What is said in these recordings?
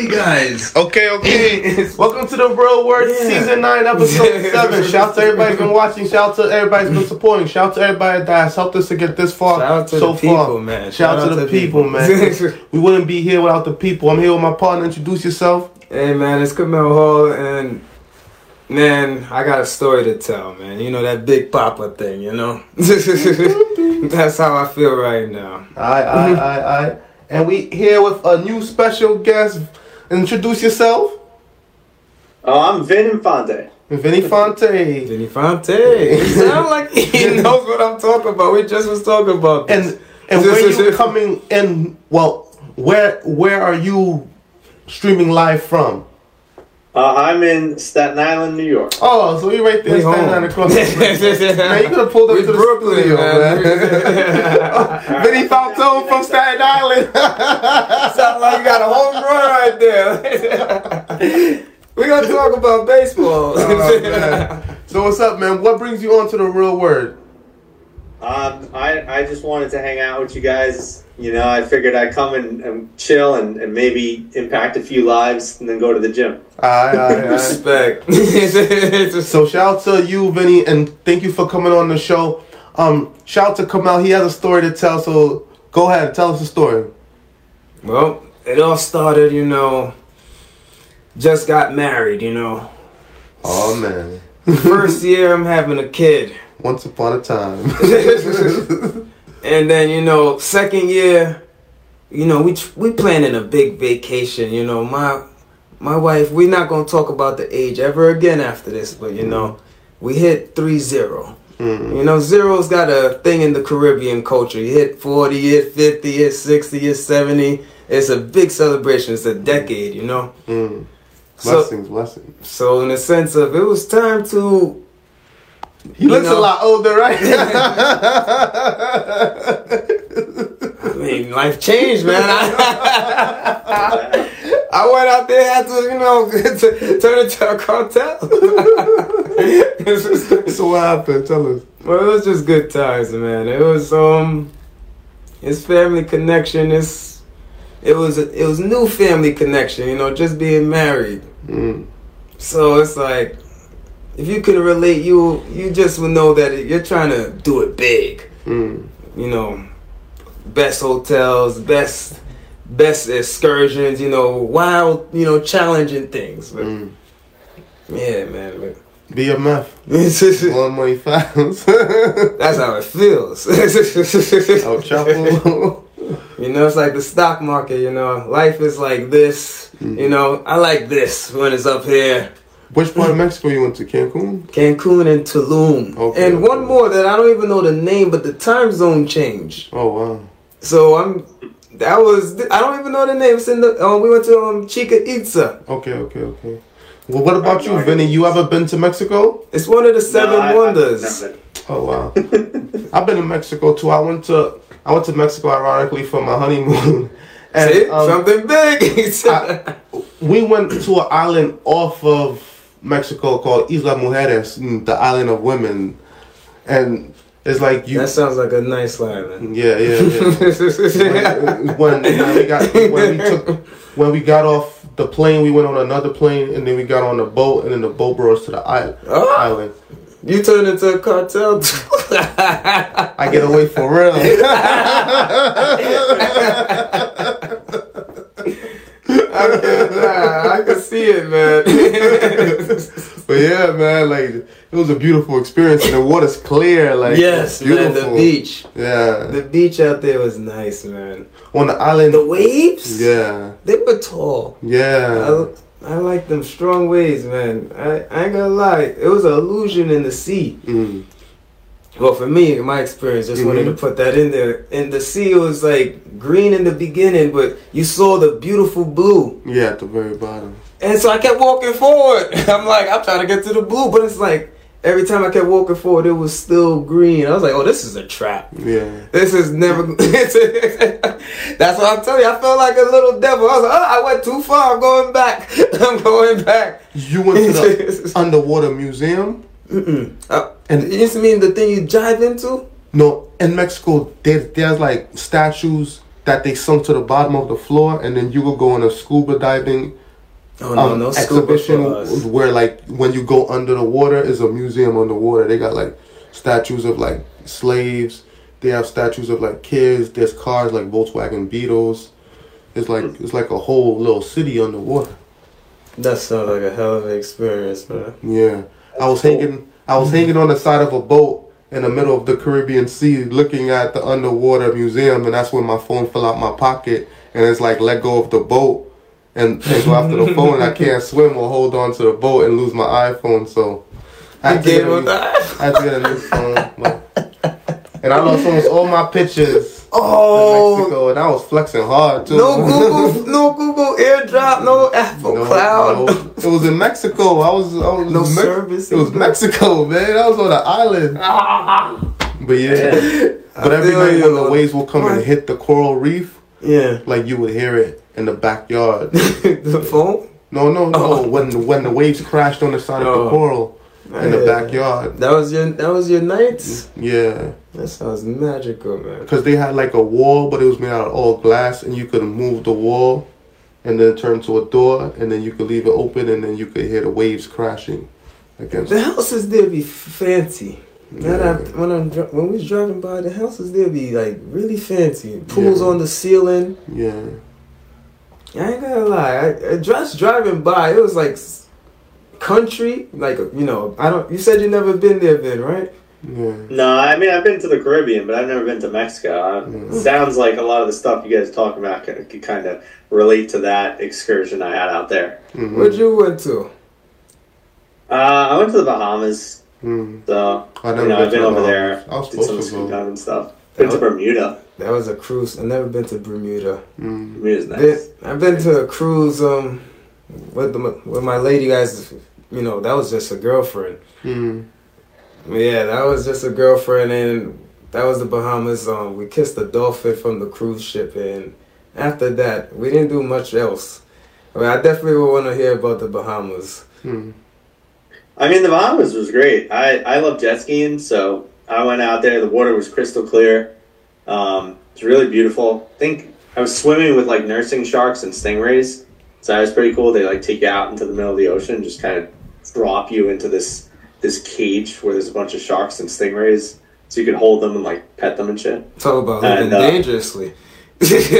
Eagles guys. Okay, okay. Welcome to the Real Word Yeah. Season 9, Episode 7. Shout out to everybody who's been watching. Shout out to everybody who's been supporting. Shout out to everybody that has helped us to get this far Shout out to so the people, far. man. Shout, out to the people, man. we wouldn't be here without the people. I'm here with my partner. Introduce yourself. Hey man, it's Camille Hall and man, I got a story to tell, man. You know that Big Papa thing, you know? That's how I feel right now. Alright, alright, alright, alright. And we here with a new special guest. Introduce yourself. Oh, I'm Vin Infante. Vinny Fonte. Vinny Fonte. He sound like he knows what I'm talking about. We just was talking about this. And and where you coming in? Well, where where are you streaming live from? Uh, I'm in Staten Island, New York. Oh, so you right there, We standing home. on across the street. Man, you could have pulled up We to the Brooklyn, studio, man. man. Vinny Faltone from Staten Island. Sound like you got a home run right there. we gonna talk about baseball. Oh, so what's up, man? What brings you on to the real word? Um, I, I just wanted to hang out with you guys. You know, I figured I'd come and, and chill and, and maybe impact a few lives and then go to the gym. Alright, alright, alright. Respect. So shout out to you, Vinny, and thank you for coming on the show. Um, shout out to Kamal. He has a story to tell, so go ahead, tell us the story. well, it all started, you know. Just got married, you know. Oh man. First year, I'm having a kid. Once upon a time. And then you know, second year, you know, we we planning a big vacation. You know, my my wife. We're not gonna talk about the age ever again after this, but you know, we hit three zero. You know, zero's got a thing in the Caribbean culture. You hit forty, you hit fifty, you hit sixty, you hit seventy. It's a big celebration. It's a decade. You know. Mm. So- Blessings, blessings. So in the sense of it was time to He looks know- a lot older, right? I mean, life changed, man. I, I went out there, had to, you know, to, turn into a cartel. It's just- so what happened? Tell us. well, it was just good times, man. It was um, it's family connection. It's it was it was new family connection. You know, just being married. Mm. So it's like, if you can relate, you you just will know that you're trying to do it big. Mm. you know, best hotels, best best excursions, you know, wild, you know, challenging things. But Mm. yeah, man, but BMF. it's One money files. that's how it feels. El Chapo. you know, it's like the stock market. You know, life is like this. You know, I like this when it's up here. Which part of Mexico you went to? Cancun? Cancun and Tulum, Okay. and one more that I don't even know the name, but the time zone changed. Oh wow. So I'm. That was I don't even know the name. It's the. Um, we went to um Chica Itza. Okay, okay, okay. Well, what about you, Vinny? You ever been to Mexico? It's one of the seven No, I- I- wonders. no, Oh wow. I've been to Mexico too. I went to I went to Mexico ironically for my honeymoon. And See, um, something big. I- we went to an island off of Mexico called Isla Mujeres, mm, the island of women. And It's like you. That sounds like a nice line. Man. Yeah, yeah, yeah. when, when we got when we took when we got off the plane, we went on another plane, and then we got on the boat, and then the boat brought us to the island. Oh. island. you turned into a cartel. I get away for real. I can, nah, I can see it, man. but yeah, man, like it was a beautiful experience, and the water's clear. Like yes, man. The beach, Yeah, the beach out there was nice, man. on the island. The waves, Yeah, they were tall. yeah. I, I like them strong waves, man. I, I ain't gonna lie, it was an illusion in the sea. Mm. Well, for me, in my experience, just wanted to Mhm. put that in there. And the sea, was like green in the beginning, but you saw the beautiful blue. Yeah, at the very bottom. And so I kept walking forward. I'm like, I'm trying to get to the blue, but it's like every time I kept walking forward, it was still green. I was like, oh, this is a trap. Yeah. This is never. That's what I'm telling you. I felt like a little devil. I was like, oh, I went too far. I'm going back. I'm going back. You went to the underwater museum. Uh, And- you mean the thing you dive into? No, in Mexico, there, there's like statues that they sunk to the bottom of the floor, and then you will go on a scuba diving Oh no, um, no exhibition where like when you go under the water is a museum underwater. They got like statues of like slaves. They have statues of like kids. There's cars like Volkswagen Beetles. It's like it's like a whole little city underwater. That sounds like a hell of an experience, man. Yeah, I was hanging. I was hanging on the side of a boat in the middle of the Caribbean Sea, looking at the underwater museum, and that's when my phone fell out my pocket, and it's like let go of the boat and, and go after the phone. I can't swim or hold on to the boat and lose my iPhone, so I had to get a new. I had to get a new phone. like- and I lost almost all my pictures. Oh, Mexico, and I was flexing hard too. no Google, no Google AirDrop, no Apple No, Cloud. no. It was in Mexico. I was, I was No Mex- service. It was Mexico, man. I was on the island. Ah. But yeah, but every night when the waves will come and hit the coral reef, Yeah, like you would hear it in the backyard. the phone. No, no, no. Oh. When when the waves crashed on the side of Oh. the coral in the backyard. That was your that was your nights. Yeah, That sounds magical, man. because they had like a wall, but it was made out of all glass, and you could move the wall, and then turn to a door, and then you could leave it open, and then you could hear the waves crashing against. The houses there be fancy. Yeah. I- when I'm when we was driving by, the houses there be like really fancy. Pools Yeah. on the ceiling. Yeah. I ain't gonna lie. I, I just driving by, it was like country. Like you know, I don't. You said you never been there, Ben, right? Yeah. No, I mean I've been to the Caribbean, but I've never been to Mexico. Uh, Mm. Sounds like a lot of the stuff you guys talk about could, could kind of relate to that excursion I had out there. Mhm. Where'd you went to? Uh, I went to the Bahamas, Mm. so I you know I've been over the there, Bahamas. I was did some scuba go. diving stuff. Been to Bermuda. That was a cruise. I've never been to Bermuda. Mm. Bermuda's nice. Been, I've been to a cruise um with the, with my lady guys. You know, that was just a girlfriend. Mm. Yeah, that was just a girlfriend, and that was the Bahamas. Um, we kissed the dolphin from the cruise ship, and after that, we didn't do much else. I, mean, I definitely would want to hear about the Bahamas. Mm. I mean, the Bahamas was great. I, I love jet skiing, so I went out there. The water was crystal clear. Um, it's really beautiful. I think I was swimming with like nursing sharks and stingrays, so that was pretty cool. They like take you out into the middle of the ocean, just kind of drop you into this this cage where there's a bunch of sharks and stingrays, so you can hold them and like pet them and shit. Talk about And, living uh, dangerously. Just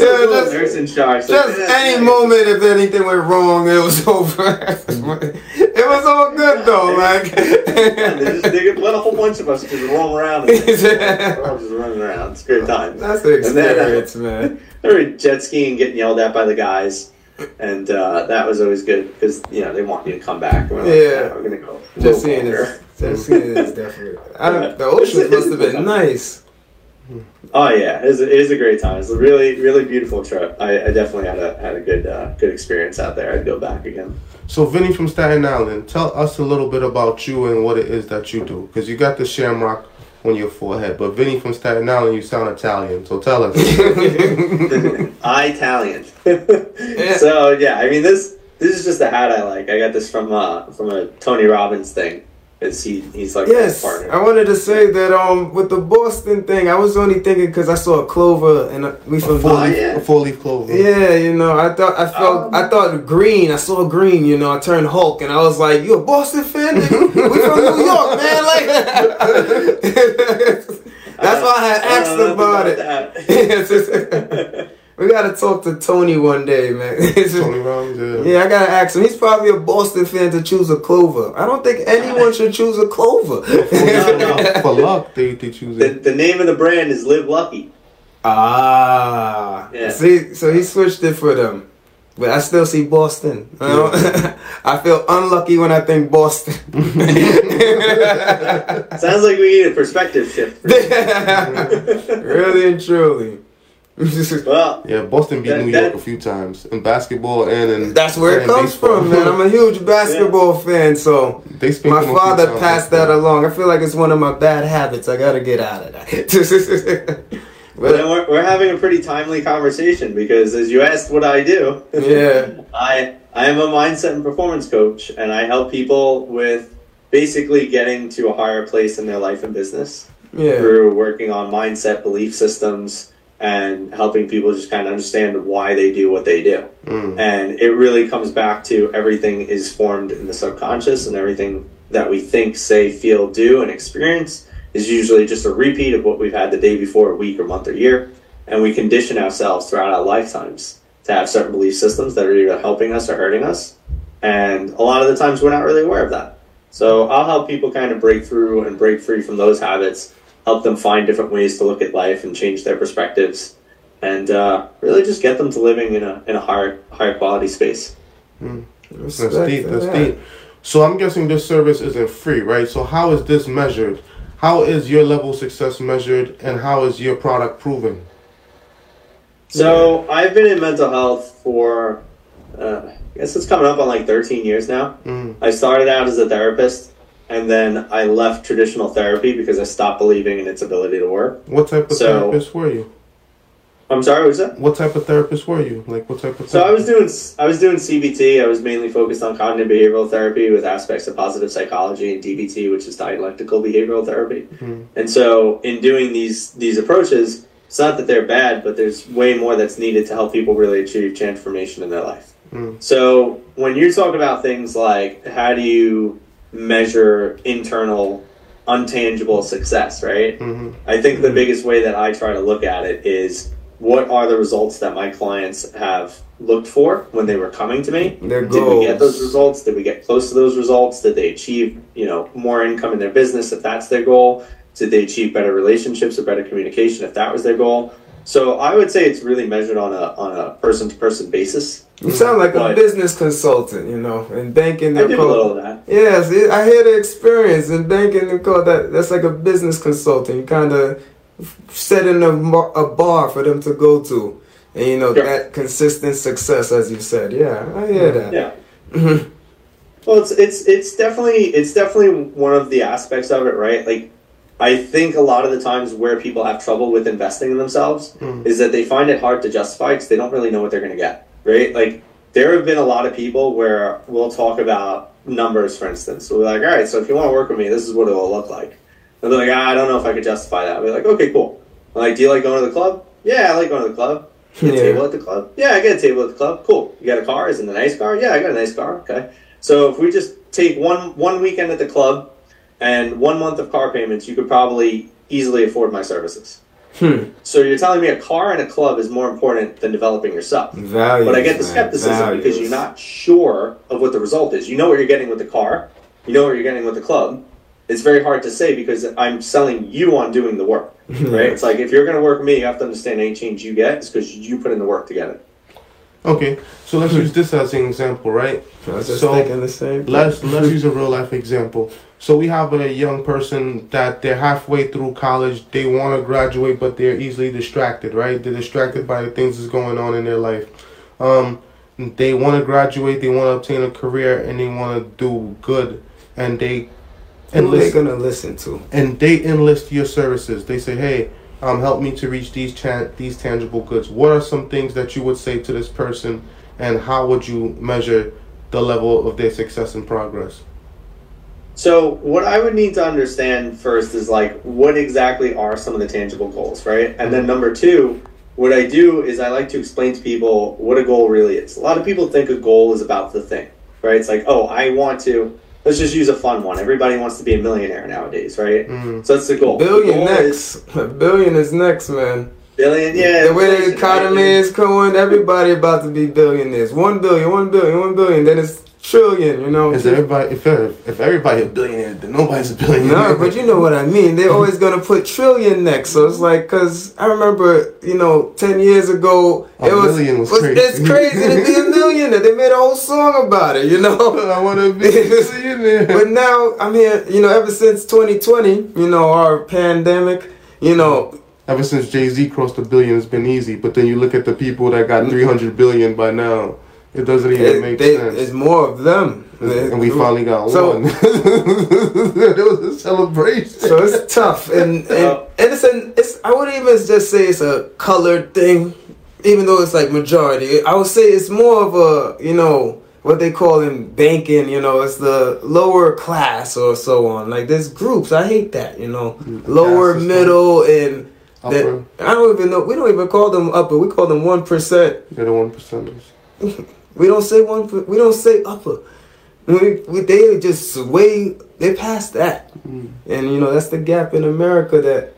Yeah, little just- nursing sharks. Just Like, any moment, if anything went wrong, it was over. it was all good though. Like they just they let a whole bunch of us just roam around. And, we're all just running around. It's great time. that's the And then, uh, experience, man. I remember jet skiing, getting yelled at by the guys, and uh, that was always good because you know they want you to come back. Like, Yeah. "Yeah, we're gonna go. Just seeing longer." is just seeing is definitely. I don't, the ocean must have been nice. Oh yeah, it is, it is a great time. It's a really really beautiful trip. I, I definitely had a had a good uh, good experience out there. I'd go back again. So, Vinny from Staten Island, tell us a little bit about you and what it is that you do. Because you got the shamrock on your forehead, but Vinny from Staten Island, you sound Italian. So tell us. I Italian. so yeah, I mean this this is just a hat I like. I got this from uh from a Tony Robbins thing. It's he he's like Yes, my partner. I wanted to say that um with the Boston thing, I was only thinking because I saw a clover and uh, we from Four leaf, yeah. a four leaf clover. Yeah, you know, I thought I felt Um, I thought green. I saw green. You know, I turned Hulk, and I was like, "You a Boston fan? nigga? we from New York, man!" Like, that's why I had I asked don't about it. that. we gotta talk to Tony one day, man. Tony Robbins, yeah. yeah, I gotta ask him. He's probably a Boston fan to choose a clover. I don't think anyone should choose a clover. No, no. For luck, they, they choose the, it. the name of the brand is Live Lucky. Ah, Yeah. see, so he switched it for them, but I still see Boston. I, don't- I feel unlucky when I think Boston. Sounds like we need a perspective shift. really and truly. Well, Yeah, Boston beat That- New that- York a few times in basketball and in That's where it comes baseball. from, man. I'm a huge basketball fan, so They my them a few father passed that along. I feel like it's one of my bad habits. I gotta get out of that. But then we're, we're having a pretty timely conversation because as you asked what I do, yeah, I I am a mindset and performance coach and I help people with basically getting to a higher place in their life and business yeah, through working on mindset, belief systems, and helping people just kind of understand why they do what they do. Mm. And it really comes back to everything is formed in the subconscious and everything that we think, say, feel, do, and experience is usually just a repeat of what we've had the day before, a week, or month, or year. And we condition ourselves throughout our lifetimes to have certain belief systems that are either helping us or hurting us. And a lot of the times we're not really aware of that. So I'll help people kind of break through and break free from those habits, help them find different ways to look at life and change their perspectives, and uh, really just get them to living in a in a higher higher quality space. That's deep. That's that. deep. So I'm guessing this service isn't free, right? So how is this measured? How is your level of success measured, and how is your product proven? So I've been in mental health for uh, I guess it's coming up on like 13 years now. Mm. I started out as a therapist, and then I left traditional therapy because I stopped believing in its ability to work. What type of So- therapist were you? I'm sorry, what was that? What type of therapist were you? Like what type of? So I was doing I was doing CBT. I was mainly focused on cognitive behavioral therapy with aspects of positive psychology and DBT, which is dialectical behavioral therapy. Mhm. And so in doing these these approaches, it's not that they're bad, but there's way more that's needed to help people really achieve transformation in their life. Mm. So when you talk about things like how do you measure internal untangible success, right? Mhm. I think the biggest way that I try to look at it is what are the results that my clients have looked for when they were coming to me? Their Did we get those results? Did we get close to those results? Did they achieve, you know, more income in their business if that's their goal? Did they achieve better relationships or better communication if that was their goal? So I would say it's really measured on a on a person to person basis. You sound like a business consultant, you know, in banking. I They're a little of that. Yes, it, I hear the experience in banking. and call that that's like a business consultant. You kind of setting a, a bar for them to go to, and you know Sure. that consistent success, as you said. Yeah, I hear that. Yeah. Well, it's it's it's definitely it's definitely one of the aspects of it, right? Like, I think a lot of the times where people have trouble with investing in themselves Mm. is that they find it hard to justify because they don't really know what they're going to get, right? Like, there have been a lot of people where we'll talk about numbers, for instance. So we're like, all right, so if you want to work with me, this is what it will look like. And they're like, ah, I don't know if I could justify that. We're like, okay, cool. I'm like, do you like going to the club? Yeah, I like going to the club. You get a Yeah. table at the club? Yeah, I get a table at the club. Cool. You got a car? Is it a nice car? Yeah, I got a nice car. Okay. So if we just take one one weekend at the club and one month of car payments, you could probably easily afford my services. Hmm. So you're telling me a car and a club is more important than developing yourself. Values, But I get the man, skepticism because you're not sure of what the result is. You know what you're getting with the car, you know what you're getting with the club. It's very hard to say because I'm selling you on doing the work, right? It's like if you're going to work with me, you have to understand any change you get is because you put in the work to get it. Okay, so let's use this as an example, right? I was just So, thinking the same. Let's let's use a real life example. So we have a young person that they're halfway through college. They want to graduate, but they're easily distracted, right? They're distracted by the things that's going on in their life. Um, they want to graduate, they want to obtain a career, and they want to do good, and they enlist gonna listen to? and they enlist your services. They say, "Hey, um, help me to reach these chan- these tangible goods." What are some things that you would say to this person, and how would you measure the level of their success and progress. So what I would need to understand first is like what exactly are some of the tangible goals, right? And then number two, what I do is I like to explain to people what a goal really is. A lot of people think a goal is about the thing, right? It's like, oh, I want to. Let's just use a fun one. Everybody wants to be a millionaire nowadays, right? Mm. So that's the goal. The Billion goal next. is billion is next, man. billion, yeah. the way the economy is going, everybody about to be billionaires. One billion, one billion, one billion. Then it's trillion. You know. Is everybody if if everybody a billionaire, then nobody's a billionaire. No, but you know what I mean. They're always gonna put trillion next, so it's like, cause I remember, you know, ten years ago, A it was, million was was crazy. it's crazy to be a millionaire. They made a whole song about it, you know. I want to be a billionaire. But now, I'm here, you know, ever since 2020, you know, our pandemic, you know, Ever since Jay Z crossed a billion, it's been easy. But then you look at the people that got 300 billion by now, it doesn't even it, make they, sense. it's more of them. and we finally got So- one. it was a celebration. So it's tough, and and, and it's an it's I wouldn't even just say it's a colored thing, even though it's like majority. I would say it's more of a you know what they call in banking. You know, it's the lower class or so on. Like there's groups. I hate that. You know, lower, Caste system. middle, and that Upper. I don't even know. We don't even call them upper. We call them one percent. They're the one percenters. We don't say one. per- We don't say upper. We, we they just way they past that, mm. and you know that's the gap in America that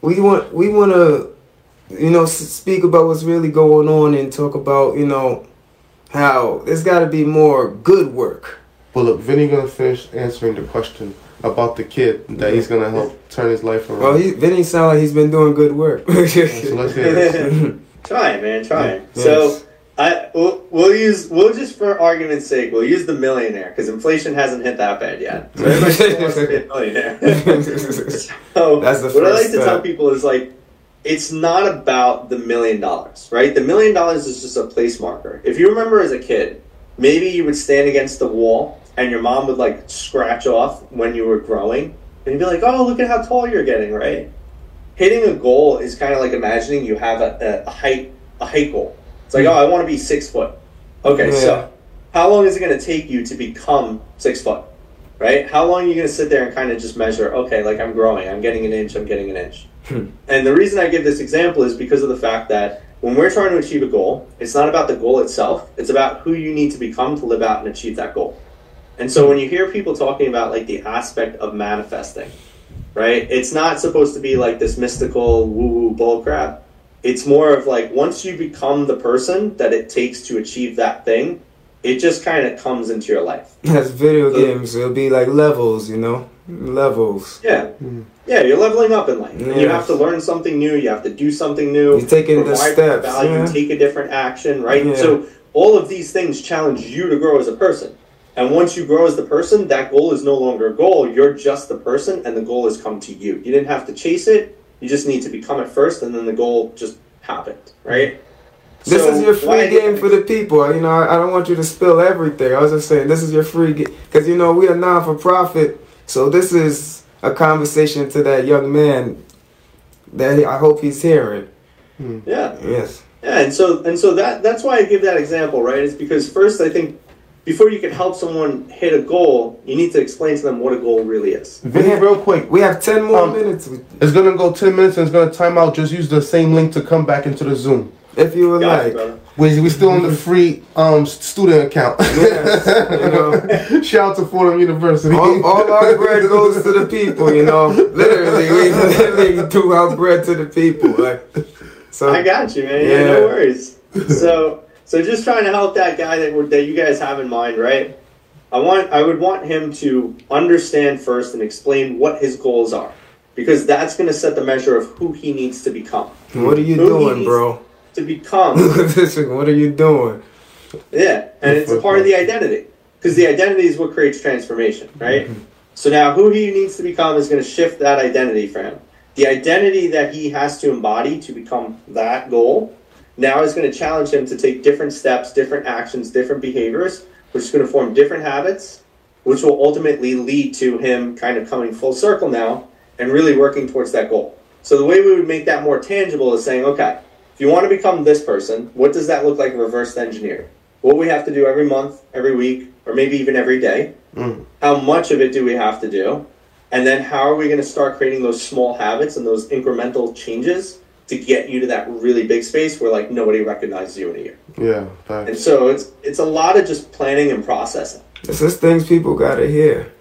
we want. We want to, you know, speak about what's really going on and talk about you know how there's got to be more good work. But look, Vinny gonna finish answering the question about the kid that he's gonna help turn his life around. Well, he Vinny sound like he's been doing good work. so let's hear this. Trying, man, trying. Yes. So I we'll, we'll use we'll just for argument's sake we'll use the millionaire because inflation hasn't hit that bad yet. So wants to be a millionaire. so That's the what I like to tell people is like it's not about the million dollars, right? The million dollars is just a place marker. If you remember as a kid, maybe you would stand against the wall and your mom would like scratch off when you were growing, and you'd be like, "Oh, look at how tall you're getting!" Right? Hitting a goal is kind of like imagining you have a, a height a height goal. It's like, hmm. oh, I want to be six foot. Okay, Yeah. so how long is it going to take you to become six foot? Right? How long are you going to sit there and kind of just measure? Okay, like I'm growing, I'm getting an inch, I'm getting an inch. Hmm. and the reason I give this example is because of the fact that when we're trying to achieve a goal, it's not about the goal itself. It's about who you need to become to live out and achieve that goal. And so when you hear people talking about like the aspect of manifesting, right? It's not supposed to be like this mystical woo woo bullcrap. It's more of like once you become the person that it takes to achieve that thing, it just kind of comes into your life. That's video games. It'll be like levels, you know, levels. Yeah. Hmm. Yeah, you're leveling up in life. And you have to learn something new, you have to do something new. You're taking the provide steps, Value, yeah. take a different action, right? Yeah. So all of these things challenge you to grow as a person. And once you grow as the person, that goal is no longer a goal. You're just the person, and the goal has come to you. You didn't have to chase it. You just need to become it first, and then the goal just happened, right? Mm. This So is your free game for the people. You know, I, I don't want you to spill everything. I was just saying, this is your free game. Because, you know, we are non for profit. So this is a conversation to that young man that he, I hope he's hearing. Yeah. Yes. Yeah, and so and so that that's why I give that example, right? Is because first I think before you can help someone hit a goal, you need to explain to them what a goal really is. Vinny, real quick. We have 10 more Um, minutes It's gonna go 10 minutes and it's gonna time out. Just use the same link to come back into the Zoom. if you would Got like. brother. We we still on the free um student account. Yes, you know. Shout out to Fordham University. All, all our bread goes to the people, you know. Literally, we literally do our bread to the people. Like, so I got you, man. Yeah, Yeah. no worries. so, so just trying to help that guy that that you guys have in mind, right? I want, I would want him to understand first and explain what his goals are, because that's going to set the measure of who he needs to become. what are you Who doing, bro? To become, what are you doing? yeah, and it's a part of the identity, because the identity is what creates transformation, right? Mm-hmm. So now, who he needs to become is going to shift that identity for him. The identity that he has to embody to become that goal now is going to challenge him to take different steps, different actions, different behaviors, which is going to form different habits, which will ultimately lead to him kind of coming full circle now and really working towards that goal. So the way we would make that more tangible is saying, okay, if you want to become this person, what does that look like reverse engineered? what we have to do every month, every week, or maybe even every day. Mm. How much of it do we have to do? And then how are we going to start creating those small habits and those incremental changes to get you to that really big space where like nobody recognizes you in a year? Yeah, And so it's it's a lot of just planning and processing. It's just things people gotta hear.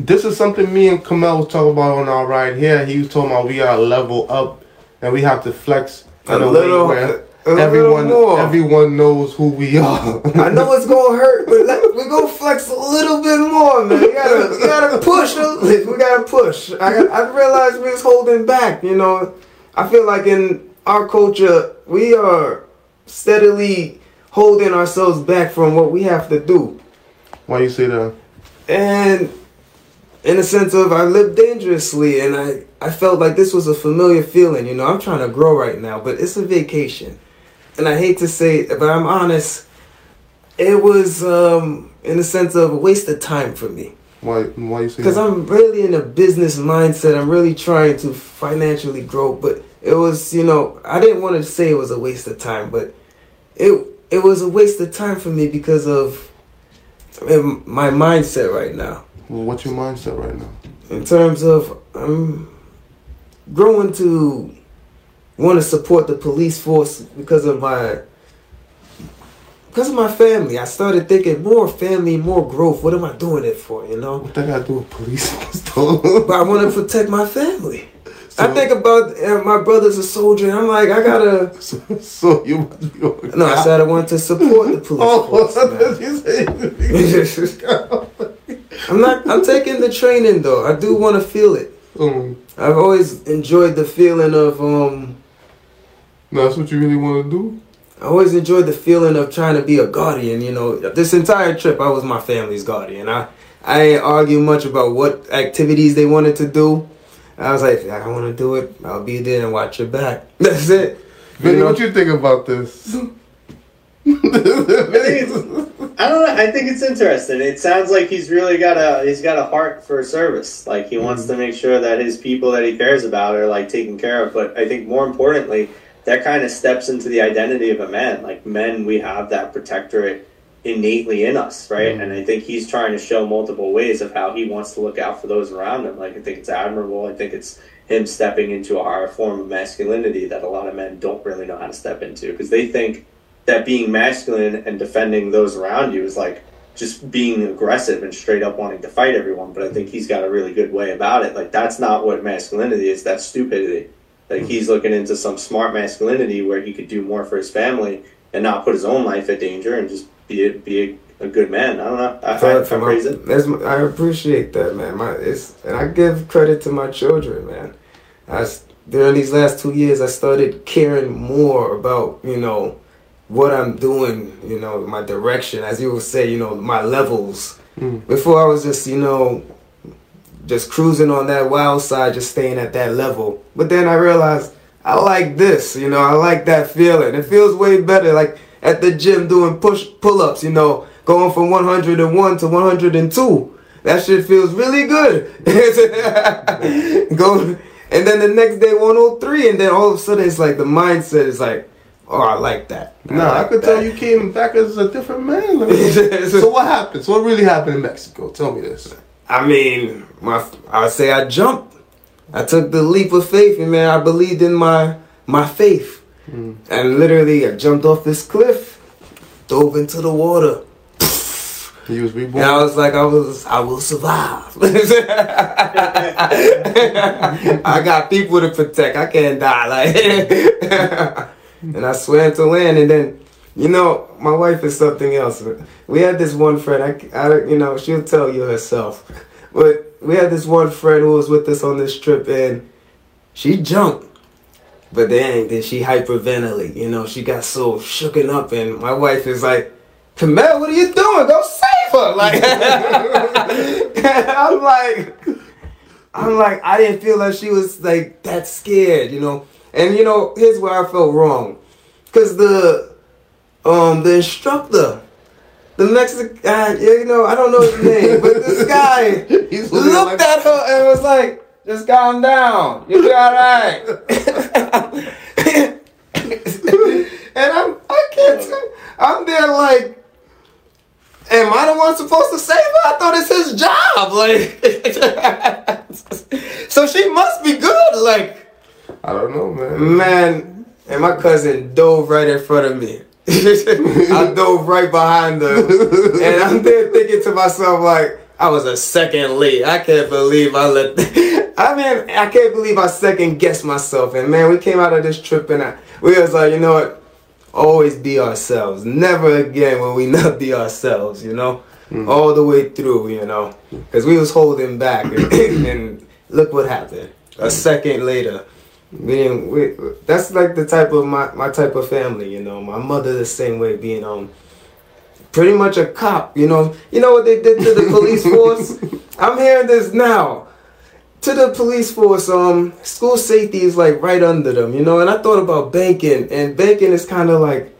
This is something me and Kamel was talking about on our ride here. He was talking about we gotta level up and we have to flex in A a, little- way where a little everyone more. everyone knows who we are. I know it's gonna hurt, but let, we gonna flex a little bit more, man. We gotta, we gotta push. We gotta push. I, I realized we was holding back. You know, I feel like in our culture, we are steadily holding ourselves back from what we have to do, Why you say that? and in the sense of I live dangerously, and I I felt like this was a familiar feeling. You know, I'm trying to grow right now, but it's a vacation, and I hate to say it, but I'm honest. It was um, in the sense of a waste of time for me Why why you say because? I'm really in a business mindset. I'm really trying to financially grow, but it was you know I didn't want to say it was a waste of time, but it it was a waste of time for me because of my mindset right now Well, what's your mindset right now? in terms of I'm growing to want to support the police force because of my because of my family. I started thinking more family, more growth. What am I doing it for? You know, What that got to do with police but I want to protect my family. I think about uh, my brother's a soldier, and I'm like, I gotta. so, so you must be on No, I said I want to support the police Oh, force. what man. did you say? I'm not. I'm taking the training though. I do want to feel it. um, I've always enjoyed the feeling of um. that's what you really want to do? I always enjoyed the feeling of trying to be a guardian. You know, this entire trip I was my family's guardian. I I ain't argue much about what activities they wanted to do. I was like, I want to do it. I'll be there and watch your back. That's it. Vinny, know? what you think about this? I don't know. I think it's interesting. It sounds like he's really got a he's got a heart for service. Like he wants mm-hmm. to make sure that his people that he cares about are like taken care of. But I think more importantly, that kind of steps into the identity of a man. Like men, we have that protectorate innately in us, right? Mm-hmm. And I think he's trying to show multiple ways of how he wants to look out for those around him. Like I think it's admirable. I think it's him stepping into a higher form of masculinity that a lot of men don't really know how to step into because they think that being masculine and defending those around you is like just being aggressive and straight up wanting to fight everyone. But I think he's got a really good way about it. Like that's not what masculinity is. That's stupidity. Like he's looking into some smart masculinity where he could do more for his family and not put his own life at danger and just be a, be a, a good man. I don't know. I, I, For- for I'm my- praising. my- I appreciate that, man. My, it's, and I give credit to my children, man. I s during these last two years, I started caring more about, you know, what I'm doing, you know, my direction, as you would say, you know, my levels. Mm. Before I was just, you know, just cruising on that wild side, just staying at that level. But then I realized I like this, you know, I like that feeling. It feels way better, like at the gym doing push pull ups, you know, going from 101 to 102. That shit feels really good. Go and then the next day 103, and then all of a sudden it's like the mindset is like, oh, I like that. Nah, I like could that. tell you came back as a different man. so what happens? What really happened in Mexico? Tell me this. I mean, my I say I jumped. I took the leap of faith, and man, I believed in my my faith, hmm. and literally I jumped off this cliff, dove into the water, He was reborn. and I was like, I was, I will survive. I got people to protect. I can't die. Like, and I swam to land, and then, you know, my wife is something else. We had this one friend. I, I, you know, she'll tell you herself, but we had this one friend who was with us on this trip, and she jumped. But then, then she hyperventilate. You know, she got so shooken up, and my wife is like, Camille, what are you doing? Go save her! Like, I'm like, I'm like, I didn't feel like she was like that scared, you know. And you know, here's where I felt wrong, cause the, um, the instructor, the Mexican guy, you know, I don't know his name, but this guy looked like- at her and was like, "Just calm down, you'll be all right." and I'm, I can't, t- I'm there like, am I the one supposed to save her? I thought it's his job. Like, so she must be good. Like, I don't know, man. man, and my cousin dove right in front of me. I dove right behind her, and I'm there thinking to myself like. I was a second late. I can't believe I let. I mean, I can't believe I second guessed myself. And man, we came out of this trip and I, we was like, you know what? Always be ourselves. Never again will we not be ourselves. You know, mm. all the way through. You know, because we was holding back, and, and look what happened. A second later, we. We, that's like the type of my my type of family. You know, my mother the same way, being um pretty much a cop. You know, you know what they did to the police force. I'm hearing this now. To the police force, um, school safety is like right under them. You know, and I thought about banking, and banking is kind of like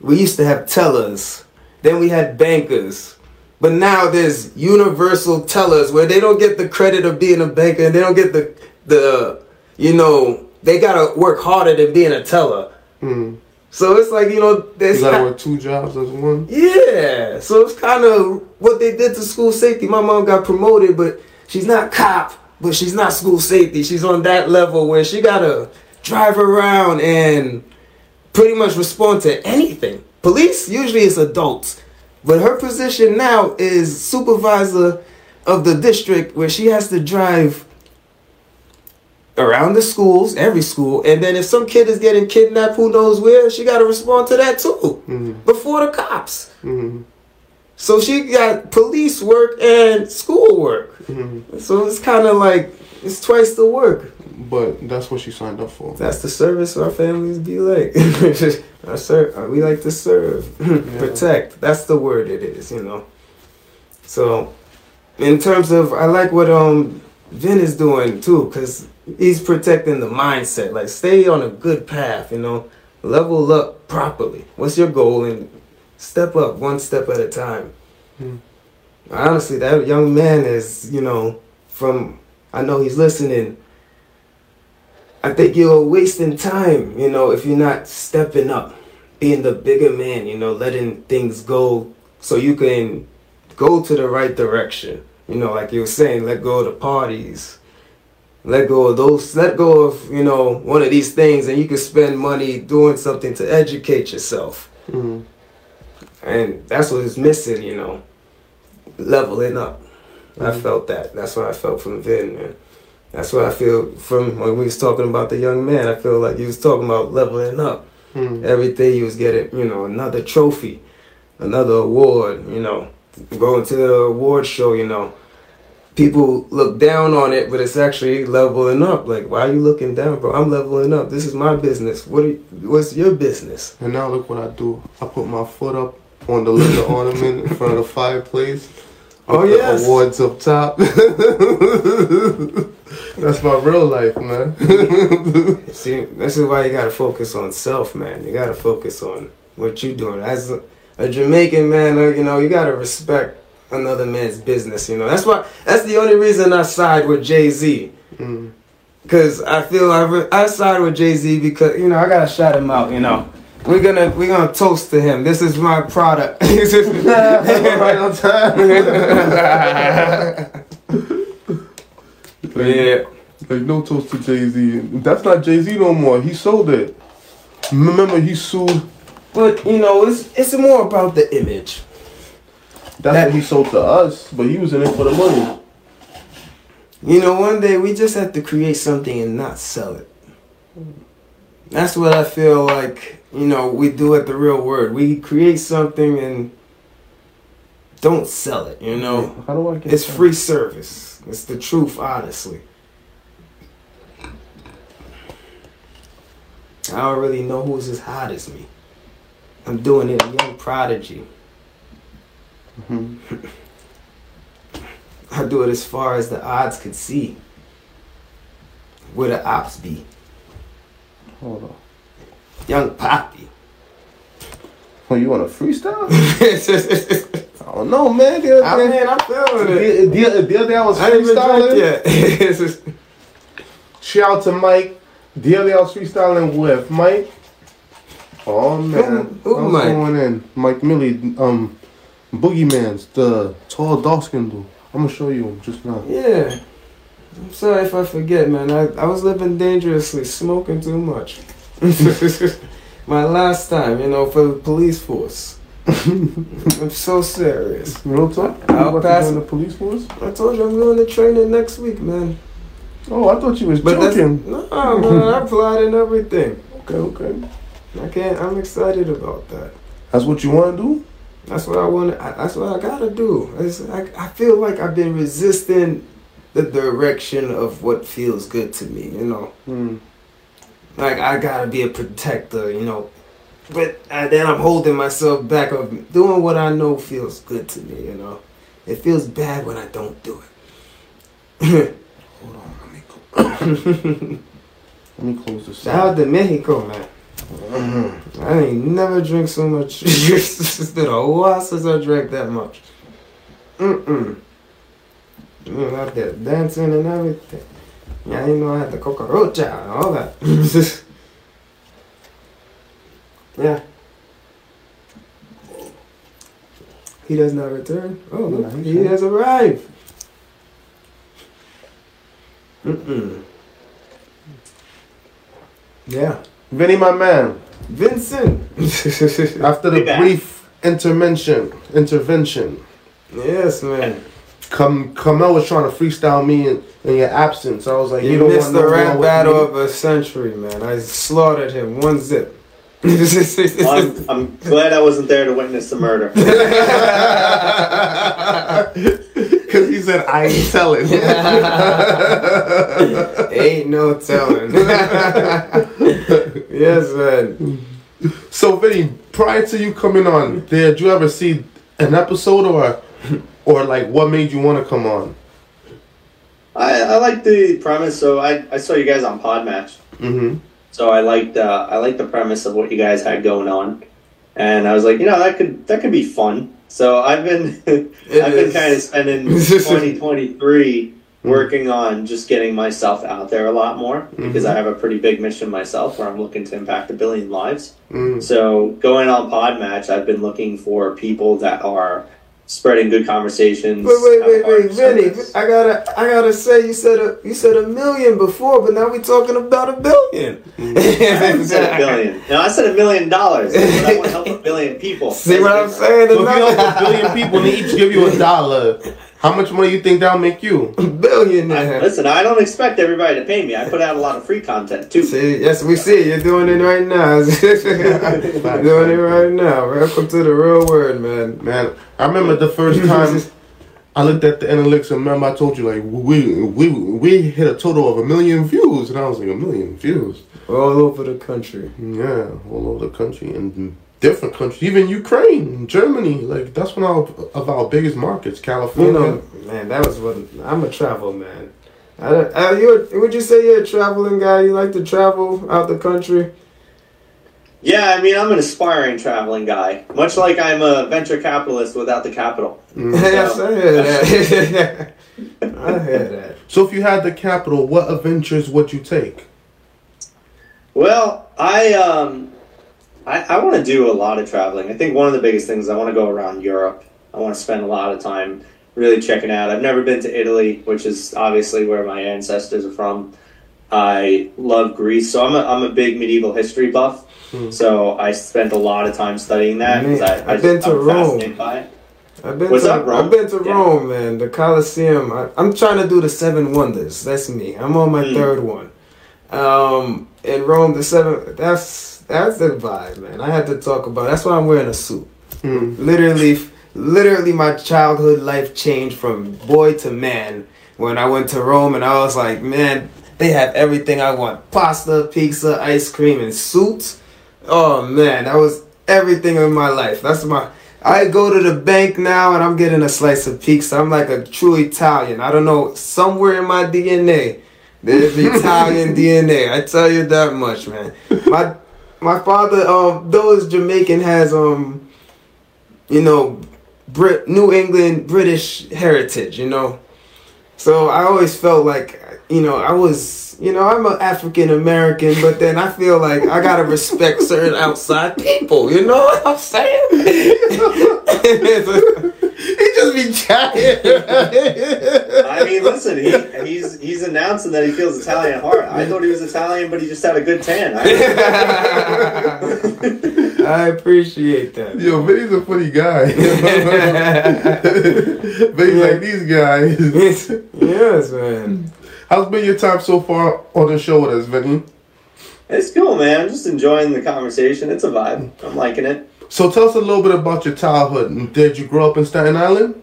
we used to have tellers, then we had bankers. But now there's universal tellers where they don't get the credit of being a banker and they don't get the the you know they gotta work harder than being a teller. Hmm. So it's like you know there's You gotta work two jobs as one. yeah. So it's kind of what they did to school safety. My mom got promoted, but she's not cop, but she's not school safety. She's on that level where she gotta drive around and pretty much respond to anything. Police usually it's adults, but her position now is supervisor of the district where she has to drive around the schools, every school, and then if some kid is getting kidnapped, who knows where, she got to respond to that too Mhm. before the cops. Mhm. So she got police work and school work. Mhm. So it's kind of like it's twice the work. But that's what she signed up for. That's the service our families be like. Ser- we like to serve, protect. That's the word it is, you know. So, in terms of, I like what um Vin is doing too, cause he's protecting the mindset. Like, stay on a good path, you know. Level up properly. What's your goal, and step up one step at a time. Hmm. Honestly, that young man is, you know, from I know he's listening. I think you're wasting time, you know, if you're not stepping up, being the bigger man, you know, letting things go so you can go to the right direction. You know, like you were saying, let go of the parties. Let go of those, let go of, you know, one of these things and you can spend money doing something to educate yourself. Mhm. And that's what is missing, you know, leveling up. I felt that. That's what I felt from Vin, man. That's what I feel from when we was talking about the young man. I feel like he was talking about leveling up. Mhm. Every day he was getting, you know, another trophy, another award, you know, going to the award show, you know. People look down on it, but it's actually leveling up. Like, why are you looking down, bro? I'm leveling up. This is my business. What? Are you, what's your business? And now look what I do. I put my foot up on the little ornament in front of the fireplace. Oh, yes. Awards up top. That's my real life, man. See, this is why you gotta focus on self, man. You gotta focus on what you're doing. As a, a Jamaican man, uh, you know, you gotta respect another man's business. You know, that's why. That's the only reason I side with Jay Z. Mm. Cause I feel I, re- I side with Jay Z because you know I gotta shout him out. You know, we're gonna we're gonna toast to him. This is my product. right on time. yeah. Like no toast to Jay Z. That's not Jay Z no more. He sold it. Remember he sued. But you know, it's it's more about the image. That's That- what he sold to us. But he was in it for the money. You know, one day we just have to create something and not sell it. That's what I feel like, you know, we do at the real word. We create something and don't sell it, you know. How do I get? It? It's that? free service. It's the truth, honestly. I don't really know who's as hot as me. I'm doing it, young prodigy. Mhm. I do it as far as the odds could see. Where the ops be. Hold on. Young Poppy. Oh, you want a freestyle? I I don't know, man. The other day, mean, I'm feeling it. the, the, the other day I was I freestyling. drank yet. It's just- Shout out to Mike. The other day I was freestyling with Mike. Oh man, Who- who I Mike? going in. Mike Millie. Um, Boogeyman's the tall dark skinned dude. I'm gonna show you him just now. Yeah. I'm sorry if I forget, man. I, I was living dangerously, smoking too much. My last time, you know, for the police force. I'm so serious. Real talk? I'll pass- the police force? I told you I'm going to training next week, man. Oh, I thought you was But joking. no, man. I applied and everything. Okay, okay. I can't. I'm excited about that. That's what you want to do? That's what I want. That's what I gotta do. It's, I, I feel like I've been resisting the direction of what feels good to me. You know, Hmm. like I gotta be a protector. You know, but uh, then I'm holding myself back of doing what I know feels good to me. You know, it feels bad when I don't do it. Hold on, let me go. let me close this. Shout out to Mexico, man. I ain't never drink so much. it's been a while since I drank that much. Mm-mm. Mm, out there dancing and everything. Yeah, you know I had the cockroach and all that. yeah. He does not return. Oh, look, he's he has arrived. Mm-mm. Yeah. Vinny, my man. Vincent. After the brief intervention, intervention, yes, man. Come, Kamal was trying to freestyle me in, in your absence. I was like, you, You don't missed want the no rap battle of a century, man. I slaughtered him one zip. Well, I'm, I'm glad I wasn't there to witness the murder. Because he said, I ain't telling. Ain't no telling. yes, man. so, Vinny, prior to you coming on, did you ever see an episode or, or like what made you want to come on? I, I like the premise. So I, I saw you guys on Podmatch. Mm-hmm. So I liked uh, I liked the premise of what you guys had going on, and I was like, you know, that could that could be fun. So I've been I've been kind of spending 2023 working on just getting myself out there a lot more because I have a pretty big mission myself where I'm looking to impact a billion lives. Mm. So going on Podmatch, I've been looking for people that are spreading good conversations. Wait, wait, wait, wait, Vinny. service. I gotta, I gotta say, you said a, you said a million before, but now we talking about a billion. Mm-hmm. I haven't said a billion. No, I said a million dollars. But I want to help a billion people. See what I'm saying? So if you help a billion people and they each give you a dollar, how much money you think that'll make you? Billionaire. I- Listen, I don't expect everybody to pay me. I put out a lot of free content too. See, yes, we see. You're doing it right now. You're doing it right now. Welcome to the real world, man. Man, I remember the first time I looked at the analytics and remember I told you like we we we hit a total of a million views and I was like a million views. All over the country. Yeah, all over the country and different countries, even Ukraine, Germany. Like that's one of our, of our biggest markets. You California. know, man, that was what I'm a travel man. I, I, you would you say you're a traveling guy? You like to travel out the country? Yeah, I mean, I'm an aspiring traveling guy, much like I'm a venture capitalist without the capital. yes, I hear that. I hear that. So if you had the capital, what adventures would you take? Well, I um, I, I want to do a lot of traveling. I think one of the biggest things I want to go around Europe. I want to spend a lot of time really checking out. I've never been to Italy, which is obviously where my ancestors are from. I love Greece, so I'm a, I'm a big medieval history buff. So I spent a lot of time studying that Man, I, I've been to I'm Rome. I've been What's to up, Rome? I've been to Yeah. Rome, man. The Colosseum. I, I'm trying to do the seven wonders. That's me. I'm on my Mm. third one. Um, in Rome, the seven. That's that's the vibe, man. I had to talk about. That's why I'm wearing a suit. Hmm. Literally, literally, my childhood life changed from boy to man when I went to Rome, and I was like, man, they have everything I want: pasta, pizza, ice cream, and suits. Oh man, that was everything in my life. That's my. I go to the bank now and I'm getting a slice of pizza. I'm like a true Italian. I don't know, somewhere in my DNA, there's Italian DNA. I tell you that much, man. My my father, um, though is Jamaican, has um, you know, Brit New England British heritage. You know, so I always felt like you know, I was, you know, I'm an African American, but then I feel like I gotta respect certain outside people. You know what I'm saying? He just be chatting. I mean, listen, he, he's he's announcing that he feels Italian at heart. I thought he was Italian, but he just had a good tan. I, I appreciate that. Yo, Vinny's a funny guy. Vinny's like these guys. yes, man. How's been your time so far on the show with us, Vinny? it's cool, man. I'm just enjoying the conversation. It's a vibe. I'm liking it. So tell us a little bit about your childhood. Did you grow up in Staten Island?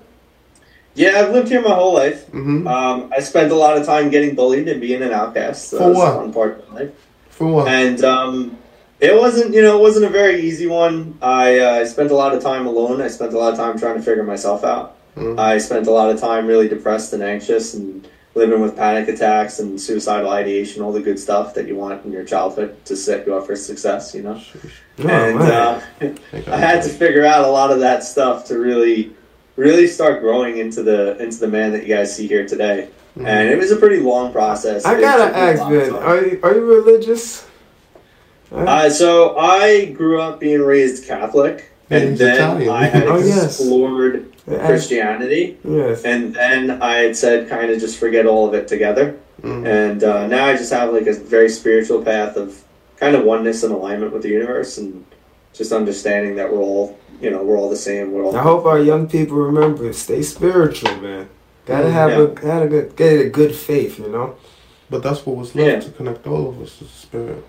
Yeah, I've lived here my whole life. Mm-hmm. Um, I spent a lot of time getting bullied and being an outcast. So For what? fun part of my life. For what? And um, it wasn't, you know, it wasn't a very easy one. I uh, spent a lot of time alone. I spent a lot of time trying to figure myself out. Mhm. I spent a lot of time really depressed and anxious and living with panic attacks and suicidal ideation, all the good stuff that you want in your childhood to set you up for success, you know? Oh, and man. uh, I had to figure out a lot of that stuff to really, really start growing into the into the man that you guys see here today. And it was a pretty long process. I It gotta took me a ask, Ben, are you, are you religious? Uh, so I grew up being raised Catholic, and then Italian. I had Oh, yes. Explored Ask- Christianity, Yes. and then I had said kind of just forget all of it together. Mhm. And uh, now I just have like a very spiritual path of kind of oneness and alignment with the universe, and just understanding that we're all, you know, we're all the same. We're all. I hope our young people remember, stay spiritual, man. Gotta have Yeah. a gotta get, get a good faith, you know. But that's what was left Yeah. to connect all of us to the spirit.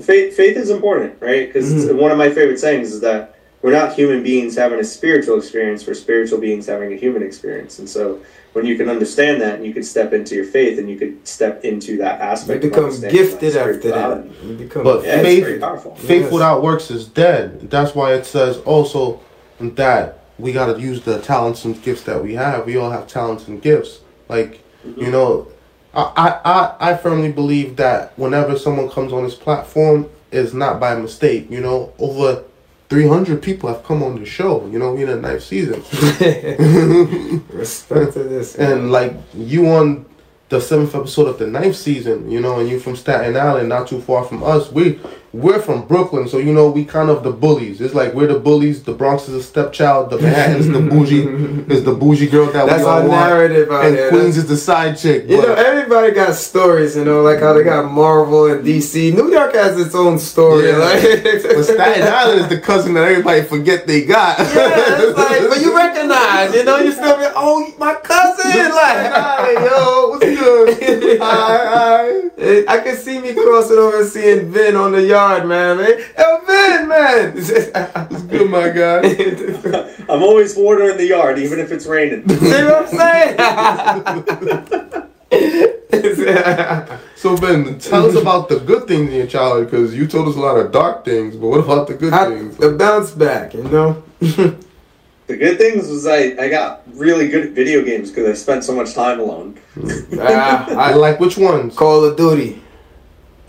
faith faith is important, right? Because Mhm. one of my favorite sayings is that we're not human beings having a spiritual experience; we're spiritual beings having a human experience. And so, when you can understand that, and you can step into your faith, and you could step into that aspect. of become understanding gifted that after that. spirituality. You become But Yeah, Faith- it's powerful. Faith Yes. without works is dead. That's why it says also that we got to use the talents and gifts that we have. We all have talents and gifts. Like, mm-hmm. you know, I, I, I, I firmly believe that whenever someone comes on this platform, it's not by mistake. You know, over 300 people have come on the show, you know, in the ninth season. respect to this. And like you on the seventh episode of the ninth season, you know, and you from Staten Island, not too far from us. We we're from Brooklyn, so you know we kind of the bullies. It's like we're the bullies. The Bronx is a stepchild. The Manhattan's the bougie is the bougie girl that that's we all our want. narrative out And here. Queens is the side chick. You know, everybody got stories, you know, like how they got Marvel and DC. New York has its own story. Yeah. Like, but Staten Island is the cousin that everybody forget they got. Yeah, it's like, but you recognize, you know, you still be, oh, my cousin, like, hi, yo, what's good? Hi, hi. I can see me crossing over and seeing Vin on the yard, man. man. Yo, Vin, man. It's good, my guy. I'm always watering the yard, even if it's raining. See what I'm saying? So Ben, tell us about the good things in your childhood because you told us a lot of dark things, but what about the good I, things? the bounce back, you know? The good things was I, I got really good at video games because I spent so much time alone. Ah, I I like which ones? Call of Duty.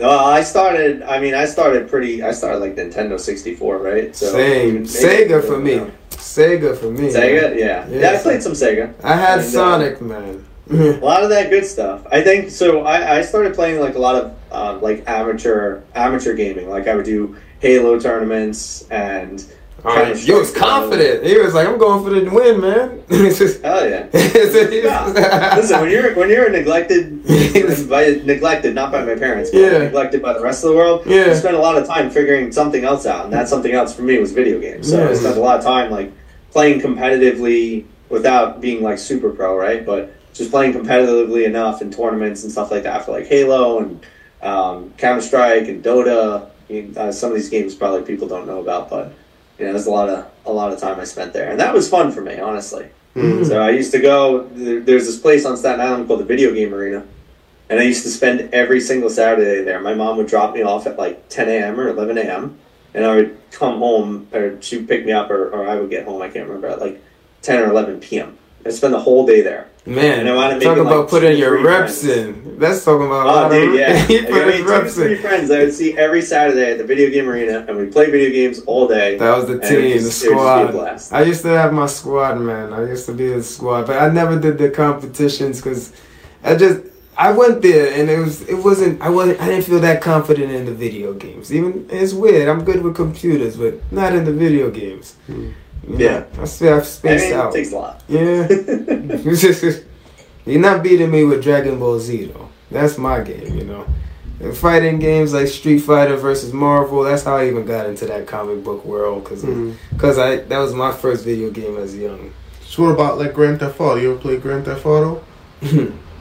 No, I started. I mean, I started pretty. I started like Nintendo sixty four, right? Same. Sega for me. Sega for me. Sega, yeah. Yeah. yeah, I played some Sega. I had And, uh, Sonic, man. A lot of that good stuff. I think so. I, I started playing like a lot of um, like amateur amateur gaming. Like I would do Halo tournaments and You was confident. He was like, "I'm going for the win, man." Hell yeah. Yeah. Listen, when you're when you're neglected, by, neglected not by my parents, but Yeah. neglected by the rest of the world, Yeah. you spend a lot of time figuring something else out, and that something else for me was video games. So I spent a lot of time like playing competitively without being like super pro, right? But just playing competitively enough in tournaments and stuff like that for like Halo and um, Counter Strike and Dota. You know, uh, some of these games probably people don't know about, but you know, there's a lot of a lot of time I spent there, and that was fun for me, honestly. Mm-hmm. So I used to go. There's this place on Staten Island called the Video Game Arena, and I used to spend every single Saturday there. My mom would drop me off at like 10 a.m. or 11 a.m., and I would come home, or she'd pick me up, or, or I would get home. I can't remember at like 10 or 11 p.m. I'd spend the whole day there. Man, And I wanna make talk it, about like, putting your reps friends. in. That's talking about a Oh, lot dude, of yeah. he I put got his two to reps three in. friends I would see every Saturday at the Video Game Arena, and we play video games all day. That was the team, would the just- it would just be a squad. I used to have my squad, man. I used to be a squad, but I never did the competitions because I just I went there and it was it wasn't I wasn't I didn't feel that confident in the video games. Even it's weird. I'm good with computers, but not in the video games. Hmm. You know, Yeah. I feel I've I spaced mean, it out. takes a lot. Yeah. You're not beating me with Dragon Ball Z though. That's my game, you know. And fighting games like Street Fighter versus Marvel, that's how I even got into that comic book world because Mhm. I that was my first video game as young. So what about like Grand Theft Auto? You ever play Grand Theft Auto?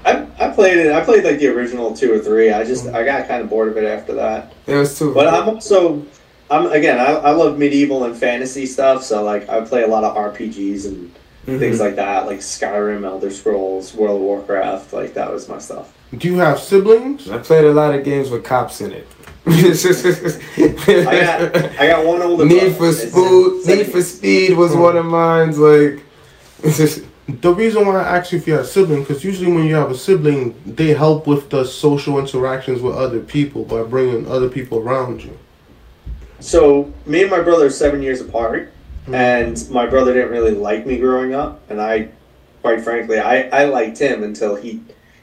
I, I played it. I played like the original two or three. I just I got kind of bored of it after that. There was two. But I'm also I'm again I, I love medieval and fantasy stuff. So like I play a lot of RPGs and Mhm. things like that, like Skyrim, Elder Scrolls, World of Warcraft. Like that was my stuff. Do you have siblings? I played a lot of games with cops in it. I got I got one older. Need for brother. It's, Speed. Need for Speed was one of mine. Like, The reason why I asked you if you had a sibling, because usually when you have a sibling, they help with the social interactions with other people by bringing other people around you. So me and my brother are seven years apart, and my brother didn't really like me growing up, and I, quite frankly, I, I liked him until he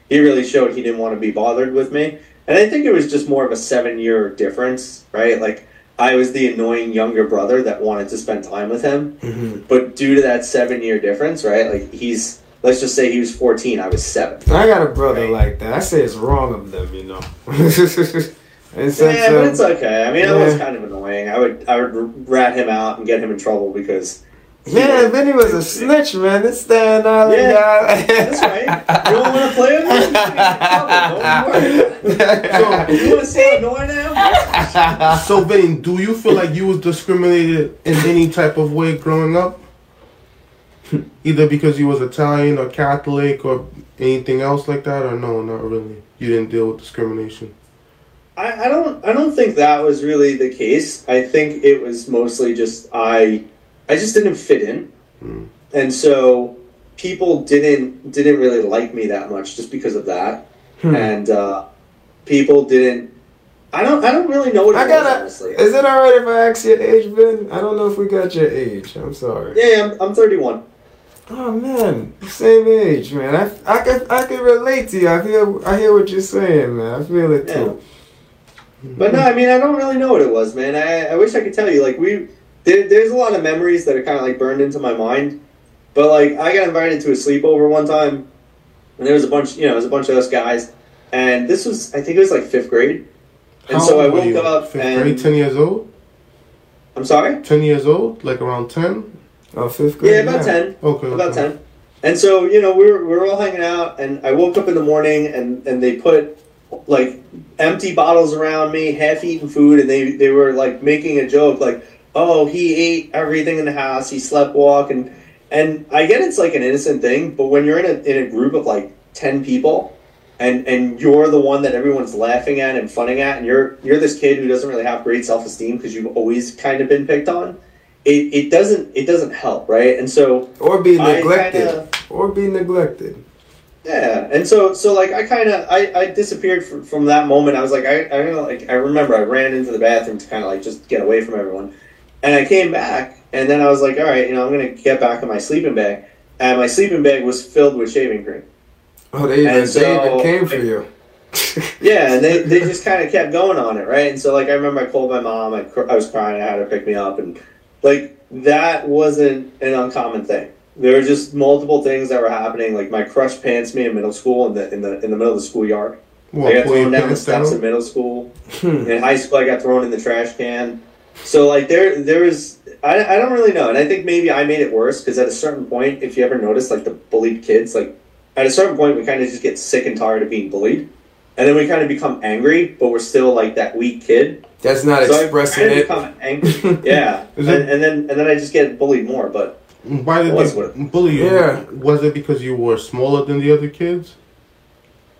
he really showed he didn't want to be bothered with me, and I think it was just more of a seven year difference, right? Like I was the annoying younger brother that wanted to spend time with him, Mhm. but due to that seven year difference, right? Like he's let's just say he was fourteen, I was seven. I got a brother Right. like that. I say it's wrong of them, you know. In sense Yeah, but of- it's okay. I mean, I was kind of annoying. I would I would rat him out and get him in trouble because. yeah, Vinny was a snitch, man. This Staten Island Yeah, guy. That's right. You don't want to play with me? Don't worry. You want to see how annoying I? So, Vane, do you feel like you was discriminated in any type of way growing up? Either because you was Italian or Catholic or anything else like that, or no, not really. You didn't deal with discrimination. I, I don't. I don't think that was really the case. I think it was mostly just I. I just didn't fit in, and so people didn't didn't really like me that much just because of that, Hmm. and uh, people didn't. I don't. I don't really know what it I was, gotta. honestly. Is it alright if I ask your age, Vin? I don't know if we got your age. I'm sorry. Yeah, I'm, I'm 31. Oh man, same age, man. I, I can I can relate to you. I feel I hear what you're saying, man. I feel it too. But no, I mean, I don't really know what it was, man. I, I wish I could tell you. Like, we, there, there's a lot of memories that are kind of like burned into my mind. But like, I got invited to a sleepover one time, and there was a bunch, you know, there was a bunch of us guys, and this was, I think it was like fifth grade. And How so I old were woke you? up Fifth and grade, ten years old. I'm sorry. Ten years old, like around ten. Oh, fifth grade. Yeah, about ten. Okay, about okay. 10 and so you know we were, we were all hanging out and i woke up in the morning and, and they put like empty bottles around me half eaten food and they, they were like making a joke like oh he ate everything in the house he slept walk and and i get it's like an innocent thing but when you're in a, in a group of like 10 people and and you're the one that everyone's laughing at and funning at and you're you're this kid who doesn't really have great self-esteem because you've always kind of been picked on it, it doesn't it doesn't help right and so Or be neglected. kinda- Or be neglected. Yeah, and so so like I kind of I, I disappeared from, from that moment. I was like I I like I remember I ran into the bathroom to kind of like just get away from everyone, and I came back and then I was like all right you know I'm gonna get back in my sleeping bag, and my sleeping bag was filled with shaving cream. Oh, they even, And they even came for you. Yeah, and they, they just kind of kept going on it, right? And so, like, I remember I called my mom. I, cr- I was crying. I had her pick me up, and like that wasn't an uncommon thing. There were just multiple things that were happening. Like my crush pants me in middle school in the in the in the middle of the schoolyard. What, I got thrown down the pants steps in middle school. Hmm. In high school, I got thrown in the trash can. So like there there was I, I don't really know, and I think maybe I made it worse because at a certain point, if you ever notice, like the bullied kids, like at a certain point, we kind of just get sick and tired of being bullied, and then we kind of become angry, but we're still like that weak kid. That's not So I expressing kind of it. become angry. yeah, and, and then and then I just get bullied more. But Why did What's they bully you? Yeah. Was it because you were smaller than the other kids?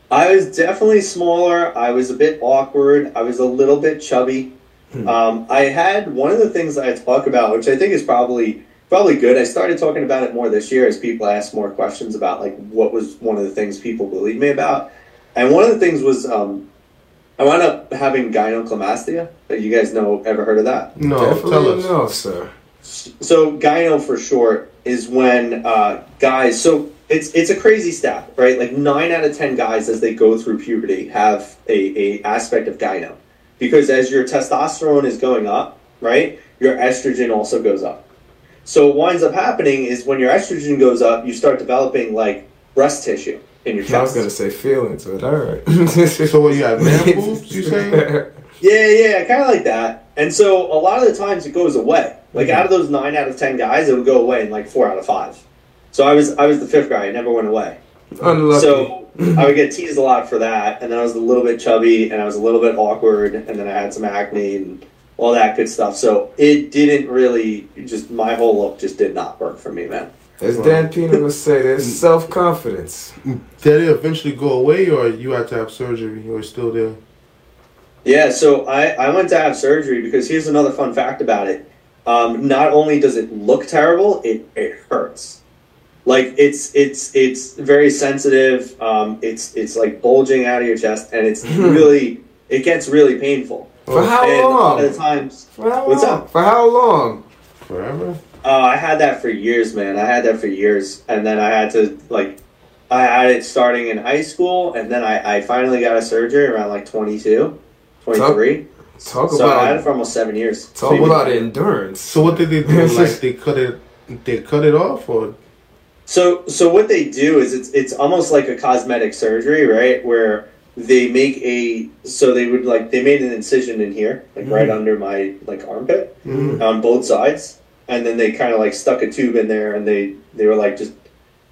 I was definitely smaller. I was a bit awkward. I was a little bit chubby. Um, I had one of the things I talk about, which I think is probably probably good. I started talking about it more this year as people asked more questions about like what was one of the things people believed me about, and one of the things was um, I wound up having gynecomastia. You guys know? Ever heard of that? No, tell us. no, sir. So gyno for short is when uh, guys. So it's it's a crazy stat, right? Like nine out of ten guys as they go through puberty have a, a aspect of gyno, because as your testosterone is going up, right, your estrogen also goes up. So what winds up happening is when your estrogen goes up, you start developing like breast tissue in your chest. I was gonna say feelings, but all right. So what you have man boobs? You saying? Yeah, yeah, kind of like that. And so a lot of the times it goes away. Like out of those nine out of ten guys, it would go away in like four out of five. So I was I was the fifth guy. It never went away. Unlucky. So I would get teased a lot for that, and then I was a little bit chubby, and I was a little bit awkward, and then I had some acne and all that good stuff. So it didn't really just my whole look just did not work for me, man. As Dan Pena would say, there's Mm. self confidence. Did it eventually go away, or you had to have surgery, or still there? Yeah, so I, I went to have surgery because here's another fun fact about it. Um, not only does it look terrible, it, it hurts. Like it's it's it's very sensitive. Um, it's it's like bulging out of your chest, and it's really it gets really painful. For how and long? of the times, For how What's long? up? For how long? Forever? uh, I had that for years, man. I had that for years, and then I had to like I had it starting in high school, and then I, I finally got a surgery around like 22, 23. Talk so I had it for almost seven years. talk about endurance. So what did they do? like they cut it? They cut it off, or So so what they do is it's it's almost like a cosmetic surgery, right? Where they make a so they would like they made an incision in here, like mm. right under my like armpit mm. on both sides, and then they kind of like stuck a tube in there, and they they were like just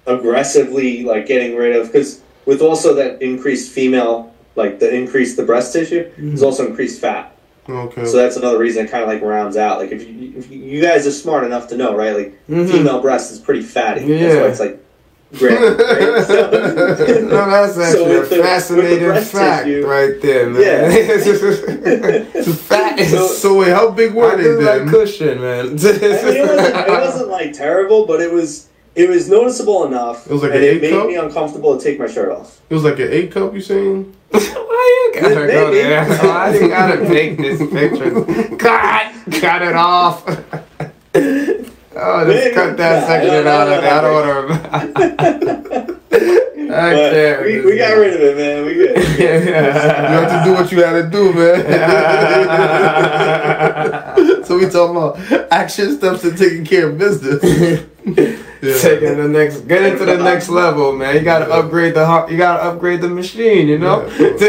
aggressively like getting rid of because with also that increased female like the increased the breast tissue, there's mm. also increased fat. Okay? So that's another reason it kind of like rounds out. Like if you, if you you guys are smart enough to know, right? Like Mhm. female breast is pretty fatty. That's Yeah. why it's like Great, Right? So- no, that's actually with the- a fascinating the breast fact tissue- right there, man. Yeah. fat is So- so wait, how big were I they do like cushion, man. I mean, it wasn't, it wasn't like terrible, but it was it was noticeable enough, It was like and an it eight made cup? me uncomfortable to take my shirt off. It was like an eight cup. You saying? Why you gotta go Maybe. there? Why you gotta make this picture? Cut! Cut it off! Oh, just Maybe. cut that Nah, section I don't- out I of don't that know. order. But Okay. we, we got rid of it, man. We good. You had to do what you had to do, man. so we talking about action steps to taking care of business. Yeah. Taking the next, get into the next level, man. You gotta upgrade the, you gotta upgrade the machine, you know. It's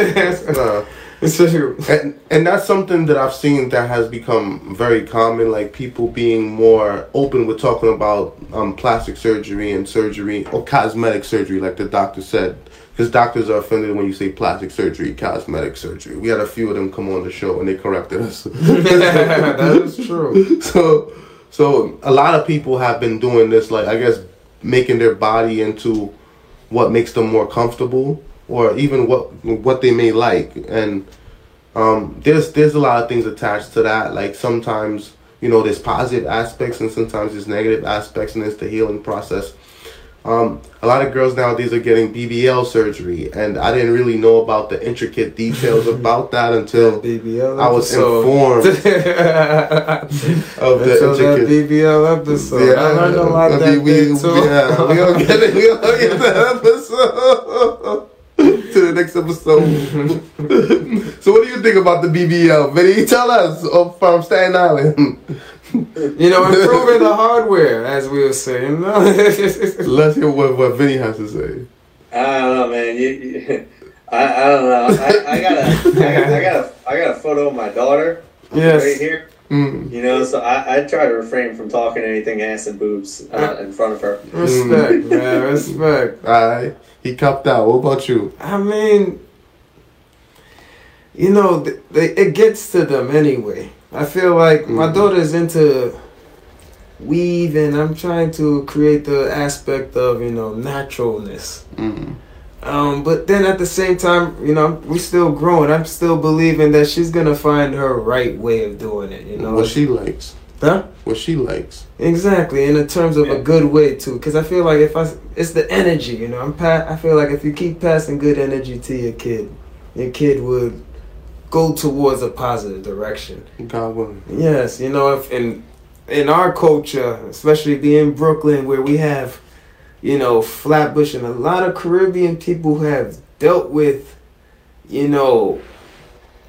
And, and that's something that I've seen that has become very common, like people being more open with talking about um, plastic surgery and surgery or cosmetic surgery, like the doctor said. Because doctors are offended when you say plastic surgery, cosmetic surgery. We had a few of them come on the show and they corrected us. that is true. so, so a lot of people have been doing this, like I guess, making their body into what makes them more comfortable, or even what what they may like. And um, there's there's a lot of things attached to that. Like sometimes you know there's positive aspects, and sometimes there's negative aspects, and it's the healing process. Um, a lot of girls nowadays are getting BBL surgery, and I didn't really know about the intricate details about that until BBL I was episode. informed of the Until that. BBL episode. Yeah, I learned a lot I that we, day too. Yeah, we don't get it. We don't get that episode. to the next episode. so, what do you think about the BBL? Vinny, tell us of, from Staten Island. You know, improving the hardware, as we were saying. No? Let's hear what, what Vinny has to say. I don't know, man. You, you, I, I don't know. I, I got a, I, I got a, I got a photo of my daughter right here. Mm. You know, so I, I try to refrain from talking anything ass and boobs uh, in front of her. Respect, man. Respect. All right, he copped out. What about you? I mean, you know, th- they, it gets to them anyway. I feel like my Mhm. daughter's into weave, and I'm trying to create the aspect of you know naturalness. Mm. Um, but then at the same time, you know, we're still growing. I'm still believing that she's gonna find her right way of doing it. You know, what she likes. huh? What she likes. Exactly, and in the terms of Yeah. a good way too, because I feel like if I, it's the energy, you know. I'm pa- I feel like if you keep passing good energy to your kid, your kid would go towards a positive direction. God willing. Yes, you know, if in in our culture, especially being Brooklyn, where we have you know, Flatbush and a lot of Caribbean people have dealt with, you know,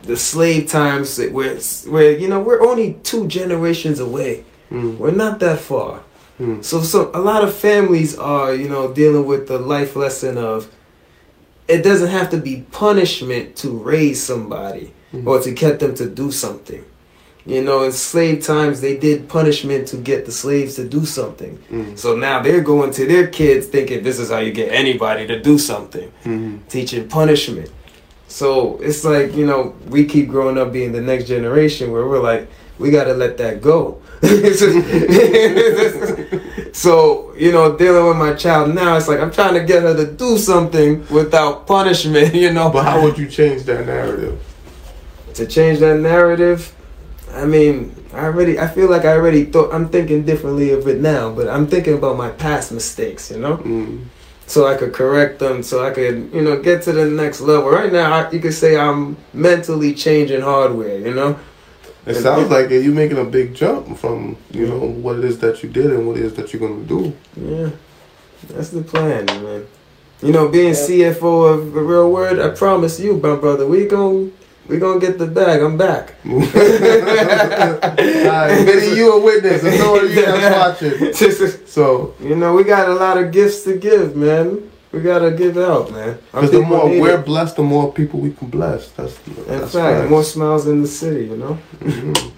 the slave times where where you know we're only two generations away. Mm. We're not that far. Mm. So so a lot of families are, you know, dealing with the life lesson of it doesn't have to be punishment to raise somebody or to get them to do something. You know, in slave times they did punishment to get the slaves to do something. Mm. So now they're going to their kids thinking this is how you get anybody to do something. Mm. Teaching punishment. So it's like, you know, we keep growing up being the next generation where we're like, we gotta let that go. so, you know, dealing with my child now, it's like I'm trying to get her to do something without punishment, you know. But how would you change that narrative? to change that narrative, I mean, I already I feel like I already thought I'm thinking differently of it now, but I'm thinking about my past mistakes, you know? Mm. so I could correct them, so I could, you know, get to the next level. Right now, I, you could say I'm mentally changing hardware, you know. It sounds like it. You making a big jump from you know what it is that you did and what it is that you're gonna do. Yeah, that's the plan, man. You know, being CFO of the real word, I promise you, my brother, we gon' we gonna get the bag. I'm back. Alright, Vinny, you a witness. And so are you that's watching. So, you know, we got a lot of gifts to give, man. We gotta give out, man. Because the more we're it. blessed, the more people we can bless. That's in that's fact, facts. more smiles in the city, you know. Mhm.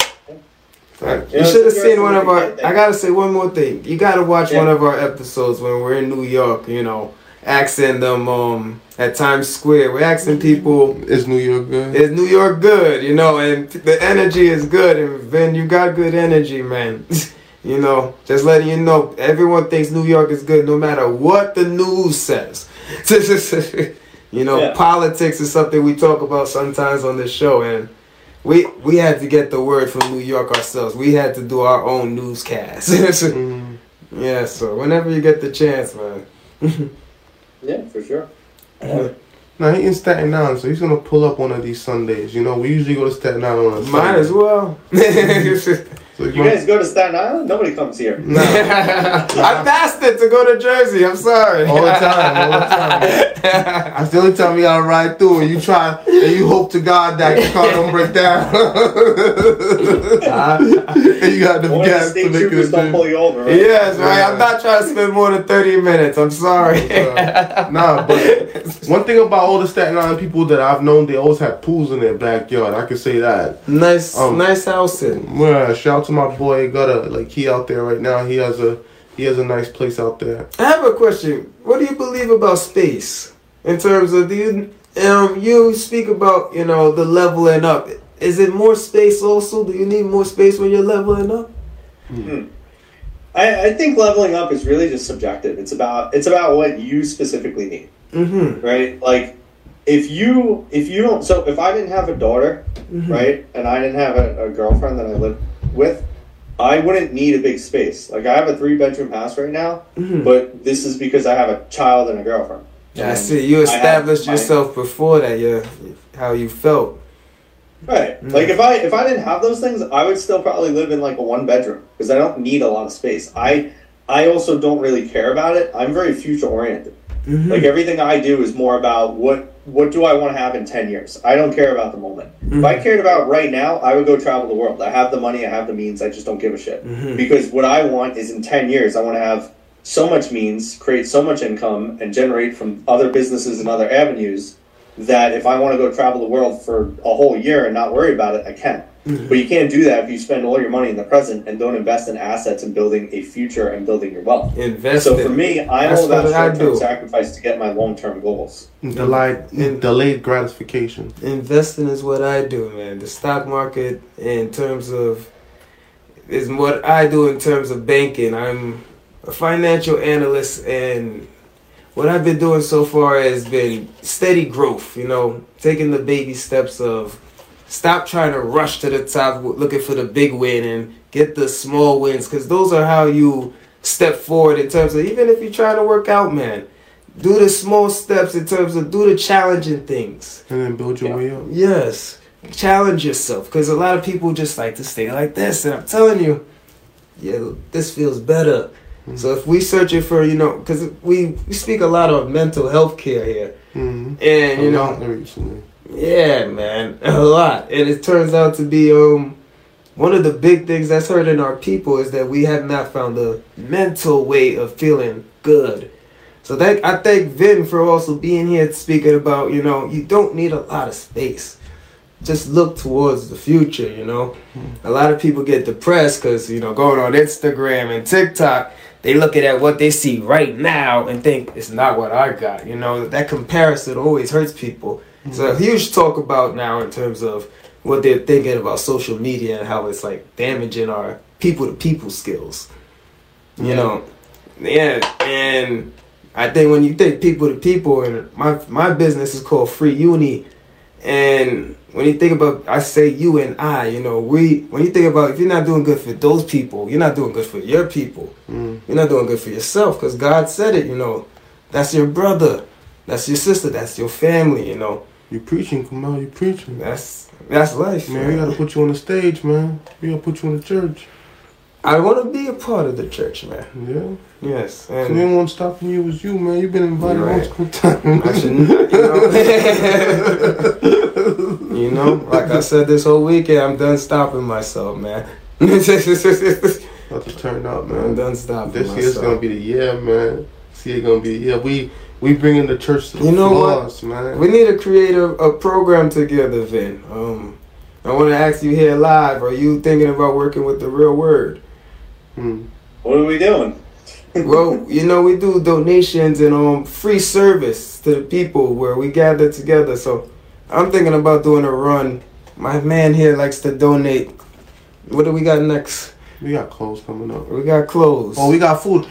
Facts. You should have seen one of our. I gotta say one more thing. You gotta watch Yeah. one of our episodes when we're in New York. You know, asking them um at Times Square. We're asking people, Is New York good? "Is New York good?" You know, and the energy is good. And Vin, you got good energy, man. you know, just letting you know, everyone thinks New York is good, no matter what the news says. you know, Yeah. politics is something we talk about sometimes on this show, and we we had to get the word from New York ourselves. We had to do our own newscast. Mm. yeah, so whenever you get the chance, man. Yeah, for sure. Now he in Staten Island, so he's gonna pull up one of these Sundays. You know, we usually go to Staten Island on a Might as well. So he's You gonna- guys go to Staten Island? Nobody comes here. Nah. I passed it to go to Jersey. I'm sorry. All the time, all the time. That's the only time you gotta ride through, and you try, and you hope to God that your car don't break down. and you got the One of the gas to state make troopers it. don't pull you over, right? yes, right. I'm not trying to spend more than 30 minutes. I'm sorry. nah, but one thing about all the Staten Island people that I've known, they always have pools in their backyard. I can say that. nice, Um, nice housing. Yeah, shout out to my boy. Got a like he out there right now. He has a he has a nice place out there. I have a question. What do you believe about space in terms of do you um you speak about you know the leveling up? Is it more space also? Do you need more space when you're leveling up? Hmm. I, I think leveling up is really just subjective. It's about it's about what you specifically need, Mm-hmm. right? Like if you if you don't so if I didn't have a daughter, Mm-hmm. right, and I didn't have a, a girlfriend that I live with, I wouldn't need a big space. Like I have a three bedroom house right now, Mhm. but this is because I have a child and a girlfriend. I And see. You I established my- yourself before that. Yeah, how you felt. Right. Mm. Like if I if I didn't have those things, I would still probably live in like a one bedroom because I don't need a lot of space. I I also don't really care about it. I'm very future oriented. Mhm. Like everything I do is more about what what do I want to have in 10 years. I don't care about the moment. If I cared about right now, I would go travel the world. I have the money, I have the means, I just don't give a shit. Mhm. Because what I want is in 10 years I want to have so much means, create so much income and generate from other businesses and other avenues that if I want to go travel the world for a whole year and not worry about it, I can. Mm-hmm. But you can't do that if you spend all your money in the present and don't invest in assets and building a future and building your wealth. Invest. So for me, I'm That's all about short term sacrifice to get my long term goals. Delayed delayed gratification. Investing is what I do, man. The stock market, in terms of, is what I do in terms of banking. I'm a financial analyst, and what I've been doing so far has been steady growth. You know, taking the baby steps of stop trying to rush to the top, looking for the big win, and get the small wins, because those are how you step forward in terms of even if you're trying to work out, man. Do the small steps in terms of do the challenging things. And then build your way up. Yes. Challenge yourself because a lot of people just like to stay like this, and I'm telling you, yeah, this feels better. So if we searching for, you know, because we, we speak a lot of mental health care here, Mm-hmm. and you know, recently. yeah, man, a lot. And it turns out to be um one of the big things that's hurting our people is that we have not found a mental way of feeling good. So that I thank Vin for also being here speaking about, you know, you don't need a lot of space. Just look towards the future, you know. A lot of people get depressed because, you know, going on Instagram and TikTok, they looking at what they see right now and think it's not what I got. You know, that comparison always hurts people. So mm-hmm. a huge talk about now in terms of what they're thinking about social media and how it's like damaging our people to people skills. You Yeah. know, yeah, and I think when you think people to people, and my my business is called Free Uni, and when you think about, I say you and I, you know, we when you think about if you're not doing good for those people, you're not doing good for your people. Mm. You're not doing good for yourself because God said it. You know, that's your brother, that's your sister, that's your family. You know, You're preaching, Kamal, you're preaching. that's that's life, Man, we gotta put you on the stage, man. We gotta put you in the church. I want to be a part of the church, man. Yeah. Yes, The and only one stopping you was you, man. You've been invited Right. multiple times. I should, you know, you know, like I said this whole weekend, I'm done stopping myself, man. I'm About to turn up, man. done stopping This year's myself. gonna be the year, man. This year gonna be the year. We we bringing the church to the You know what? floors, man. We need to create a, a program together, Vin. Um, I want to ask you here live. Are you thinking about working with the Real Word? Hmm. What are we doing? well, you know, we do donations and um free service to the people where we gather together. So I'm thinking about doing a run. My man here likes to donate. What do we got next? We got clothes coming up. We got clothes. Oh, we got food.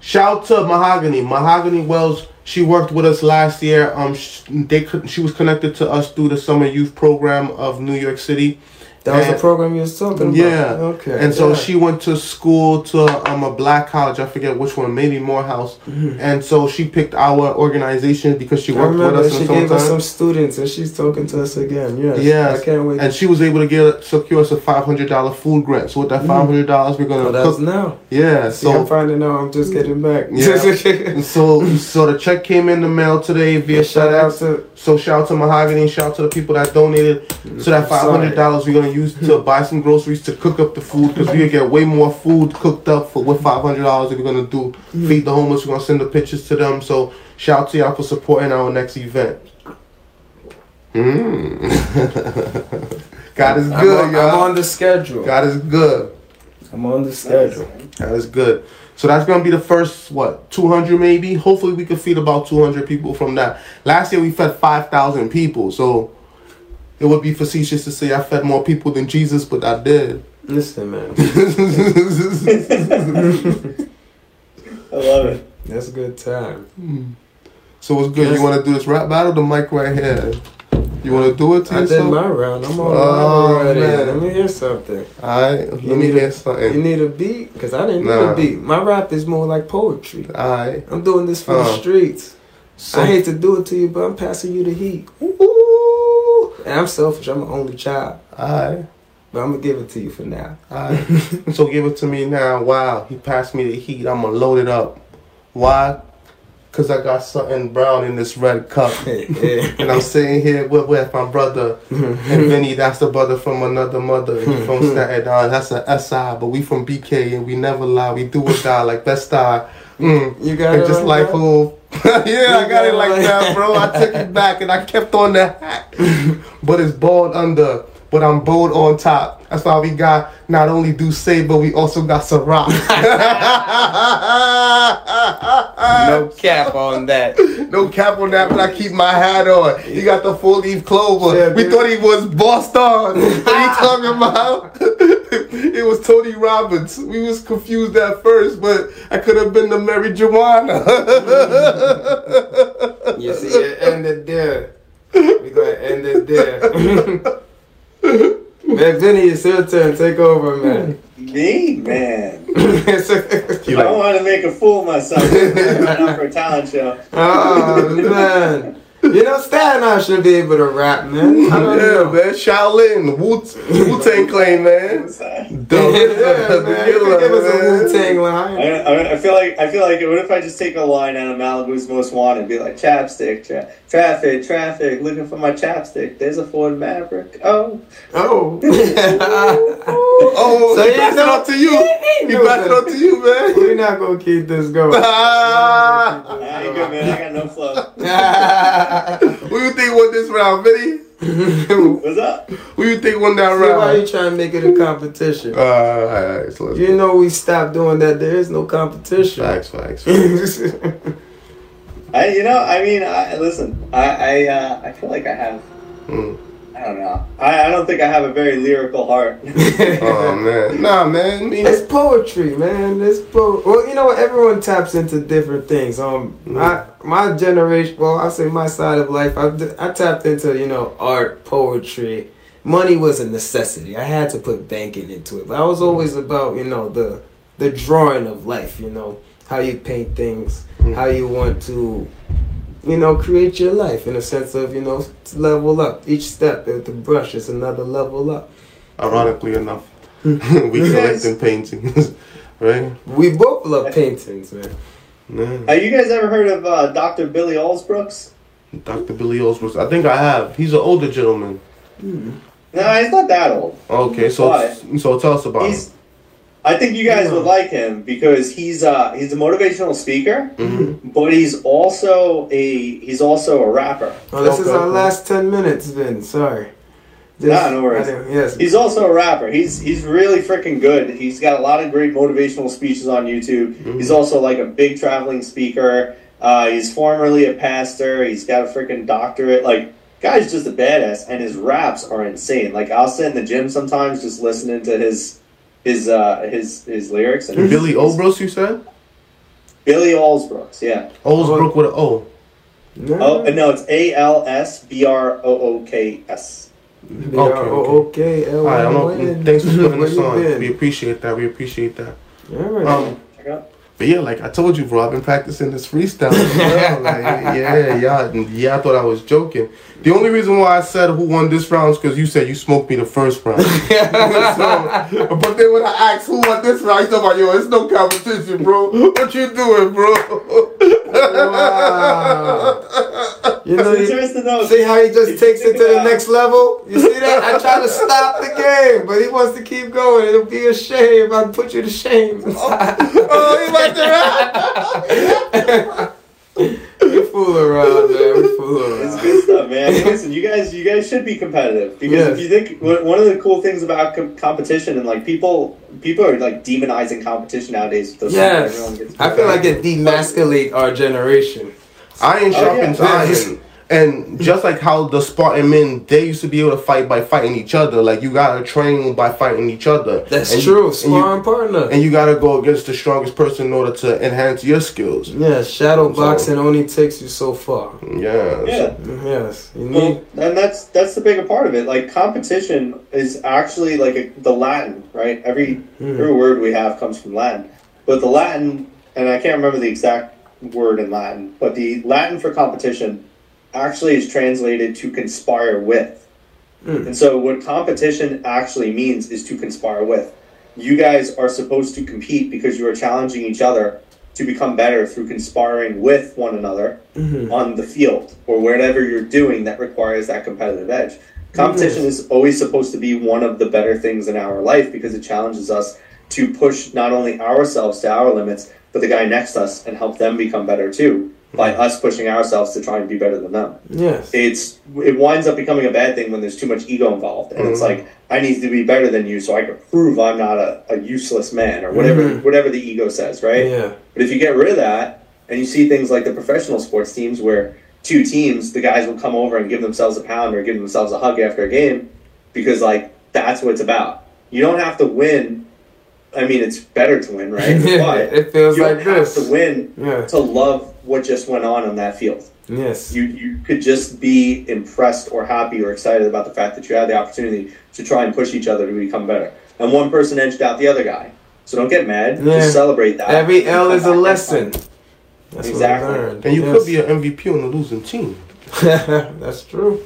Shout out to Mahogany. Mahogany Wells. She worked with us last year. Um, sh- they she was connected to us through the summer youth program of New York City. That was the program you was talking about. Yeah. Okay. And so yeah. she went to school to um, a black college. I forget which one, maybe Morehouse. And so she picked our organization because she Mm-hmm. Worked with us she gave us some students, and she's talking to us again. Yes. Yeah. I can't wait. And she was able to get secure us a five hundred dollar food grant. So with that five hundred dollars, we're gonna oh, that's cook. now. Yeah. See, I'm finding out. I'm just getting back. Yeah. so so the check came in the mail today via Shout out to So shout out to Mahogany, shout out to the people that donated. So that five hundred dollars we're gonna use to buy some groceries to cook up the food because we can get way more food cooked up for with five hundred dollars. We're gonna do feed the homeless. We're gonna send the pictures to them. So shout out to y'all for supporting our next event. Mm. God is I'm good, on, y'all. I'm on the schedule. God is good. I'm on the schedule. God is good. So that's gonna be the first what 200 maybe. Hopefully we can feed about 200 people from that. Last year we fed 5,000 people. So it would be facetious to say I fed more people than Jesus, but I did. Listen, man, I love it. that's a good time. so what's good? You want to do this rap battle? The mic right here. You want to do it to I did yourself? my round. I'm on Oh, live already. man. Let me hear something. All right. Let You me need hear a- something. You need a beat? Because I didn't need a beat. My rap is more like poetry. All right. I'm doing this for the Uh. streets. So, I hate to do it to you, but I'm passing you the heat. Ooh. And I'm selfish. I'm an only child. all right. But I'm going to give it to you for now. Alright. so give it to me now. Wow, he passed me the heat. I'm gonna load it up. Why? Cause I got something brown in this red cup. yeah. And I'm sitting here with, with my brother and Vinny, that's the brother from another mother. He from Staten Island, that's a SI, but we from BK and we never lie. We do or die like best die. Mm. You got And it just like like who? yeah, I got it like that, bro. I took it back and I kept on the hat. But it's bald under, but I'm bold on top. That's why we got not only do say, but we also got some rock. No cap on that. No cap on that, but I keep my hat on. He got the full leaf clover. Yeah, we dude. thought he was Boston. what are you talking about? it was Tony Robbins. We was confused at first, but I could have been the Mary Joanna. You see, it ended there. We going to end it there. Man, Vinny, it's your turn. Take over, man. Me, man. I don't want to make a fool of myself. I'm up for a talent show. oh, man. You know, Staten Island should be able to rap, man. I don't Yeah, know. man. Shaolin, Wu Wu Tang Clan, man. What's that? Yeah, man. You could give us a. Wu Tang I, line. I, I feel like I feel like what if I just take a line out of Malibu's Most Wanted be like chapstick, tra- traffic, traffic, looking for my chapstick. There's a Ford Maverick. Oh, Oh. Oh, So he passed it know- on to you. he He passed it that. on to you, man. We're not gonna keep this going. Ah. I ain't good, man. I got no flow. Who you think won this round, Vinny? What's up? Who you think won that See why are you trying to make it a competition? Uh, alright, so let's You know we stopped doing that. There is no competition. Facts, facts. facts. I, you know, I mean, I, listen, I, I, uh, I feel like I have. Mm. I don't know. I, I don't think I have a very lyrical heart. Oh man, nah, man. I mean, It's poetry, man. It's po- well, you know what? Everyone taps into different things. Um, mm. my my generation. Well, I say my side of life. I I tapped into you know art, poetry. Money was a necessity. I had to put banking into it, but I was always mm. about you know the the drawing of life. You know how you paint things, mm. how you want to. You know, create your life in a sense of you know level up. Each step with the brush is another level up. ironically enough, Hmm. we Yes. collecting paintings, right? We both love paintings, man. Man. Have you guys ever heard of uh, Dr. Billy Alsbrooks? Dr. Billy Osbrooks. I think I have. He's an older gentleman. No, he's not that old. Okay, so so tell us about He's. I think you guys would like him because he's uh he's a motivational speaker, him. but he's also a he's also a rapper. Oh, this is Okay. our last ten minutes, Vin. Sorry. Nah, no worries. Yes. He's also a rapper. He's he's really freaking good. He's got a lot of great motivational speeches on YouTube. He's also like a big traveling speaker. Uh, he's formerly a pastor. He's got a freaking doctorate. Like guy's just a badass, and his raps are insane. Like I'll sit in the gym sometimes just listening to his his uh his his lyrics and. Billy Osbrooks, you said? Billy Alsbrooks. Yeah. Osbrook with an O. No. Oh no, it's A L S B R O O K S. B Okay, R O O K L All right, I'm Y not, N. thanks for putting Where this you on. We appreciate that. We appreciate that. All right. Um, Check out. But yeah, like I told you, bro, I've been practicing this freestyle. as well. like, yeah, yeah, yeah. I thought I was joking. The only reason why I said who won this round is because you said you smoked me the first round. so, but then when I asked who won this round, you talking about yo, it's no competition, bro. What you doing, bro? wow. You know, you, see how he just takes it to the next level? You see that? I try to stop the game, but he wants to keep going. It'll be a shame. I'd put you to shame. oh, oh he about to rap. we fool around, man. We fool around. It's good stuff, man. Listen, you guys, you guys should be competitive because Yes. if you think one of the cool things about com- competition and like people, people are like demonizing competition nowadays. Those Yes. I feel like it demasculate our generation. Iron Oh, sharpens yeah. iron. And just like how the Spartan men, they used to be able to fight by fighting each other. Like you gotta train by fighting each other. That's And true. and you- Sparring partner. and you gotta go against the strongest person in order to enhance your skills. Yeah, shadow So- boxing only takes you so far. Yeah. yeah. Yes, you Well, and that's that's the bigger part of it. Like competition is actually like a, the Latin, right? Every Hmm. every word we have comes from Latin, but the Latin, and I can't remember the exact word in Latin, but the Latin for competition actually is translated to conspire with. Hmm. And so, what competition actually means is to conspire with. You guys are supposed to compete because you are challenging each other to become better through conspiring with one another Mhm. on the field or whatever you're doing that requires that competitive edge. Competition is always supposed to be one of the better things in our life because it challenges us to push not only ourselves to our limits, but the guy next to us and help them become better too by us pushing ourselves to try and be better than them Yes. it's it winds up becoming a bad thing when there's too much ego involved and it's Mhm. like i need to be better than you so i can prove i'm not a, a useless man or whatever Mhm. whatever the ego says right Yeah. but if you get rid of that and you see things like the professional sports teams where two teams the guys will come over and give themselves a pound or give themselves a hug after a game because like that's what it's about you don't have to win i mean it's better to win right but it feels you like don't have this. to win Yeah. to love what just went on on that field Yes. you you could just be impressed or happy or excited about the fact that you had the opportunity to try and push each other to become better. And one person edged out the other guy. So don't get mad. Yeah. Just celebrate that. Every L is a lesson. That's Exactly. What And you Yes. could be an MVP on a losing team. That's true.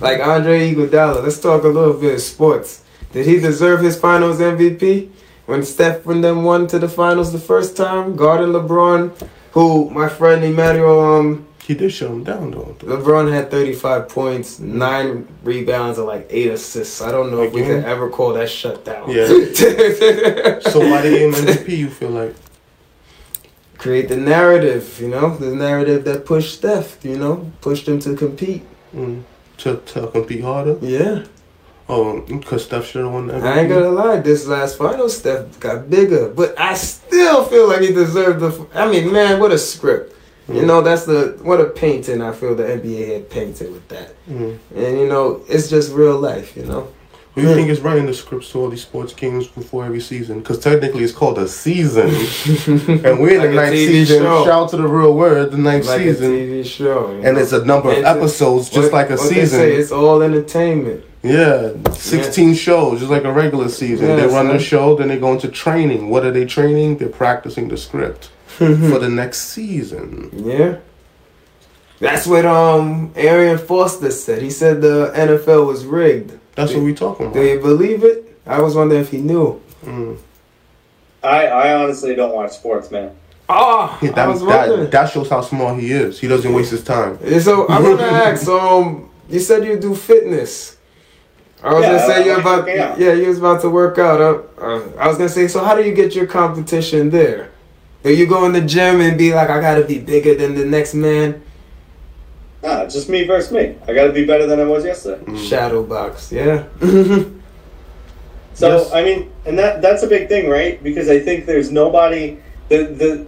Like Andre Iguodala. Let's talk a little bit of sports. Did he deserve his Finals MVP when Steph and them won to the Finals the first time, guarding LeBron? Who my friend Emmanuel um He did shut him down though. LeBron had 35 points, nine rebounds, and like eight assists. I don't know if we Again? could ever call that shut down. Yeah. So why they gave him MVP? You feel like? Create the narrative, you know, the narrative that pushed Steph, you know, pushed him to compete. Mm, to, to compete harder? Yeah. Oh, because Steph should have won that. I ain't gonna lie, this last final Steph got bigger, but I still feel like he deserved the. I mean, man, what a script. You know, that's the what a painting I feel the NBA had painted with that. Mm. And you know, it's just real life, you know. Who do you think is writing the scripts to all these sports games before every season? Because technically it's called a season. and we're in Like the ninth season. show. Shout out to the real word, the ninth Like season. a TV show. And know? it's a number of And to- episodes, just what- like a what they season. say, it's all entertainment. Yeah, 16 shows, just like a regular season. Yeah, they run the show, then they go into training. What are they training? They're practicing the script for the next season. Yeah. That's what um Arian Foster said. He said the NFL was rigged. That's what we talking about. Do you believe it? I was wondering if he knew. Mm. I, I honestly don't watch sports, man. Oh, Yeah, I was that, that, that shows how small he is. He doesn't waste his time. Yeah, So I want to ask. Um, you said you do fitness. I was Yeah, gonna say you're about. working. Yeah, you was about to work out. Uh, uh, I was gonna say. So how do you get your competition there? Do you go in the gym and be like, I gotta be bigger than the next man? Nah, just me versus me. I gotta be better than I was yesterday. Mm. Shadow box. Yeah. So Yes. I mean, and that that's a big thing, right? Because I think there's nobody the the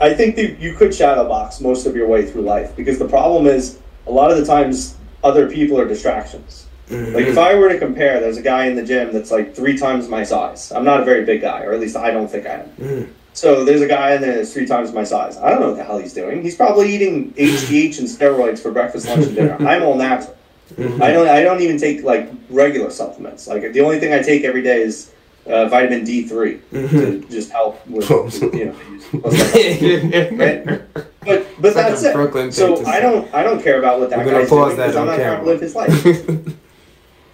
I think that you could shadow box most of your way through life because the problem is a lot of the times other people are distractions. Like if I were to compare, there's a guy in the gym that's like three times my size. I'm not a very big guy, or at least I don't think I am. Mm. So there's a guy in there that's three times my size. I don't know what the hell he's doing. He's probably eating HGH and steroids for breakfast, lunch, and dinner. I'm all natural. I don't. I don't even take like regular supplements. Like the only thing I take every day is uh, vitamin D 3 to just help with you know. Right? But but It's that's a it. Brooklyn So I don't I don't care about what that We're guy's doing because I'm not trying to live his life.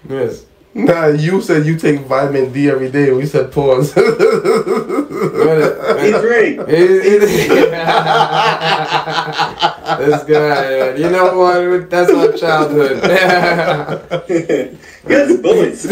yes. Nah, you said you take vitamin D every day. We said pause. D three. this guy, you know what? That's my childhood. You guys are bullies.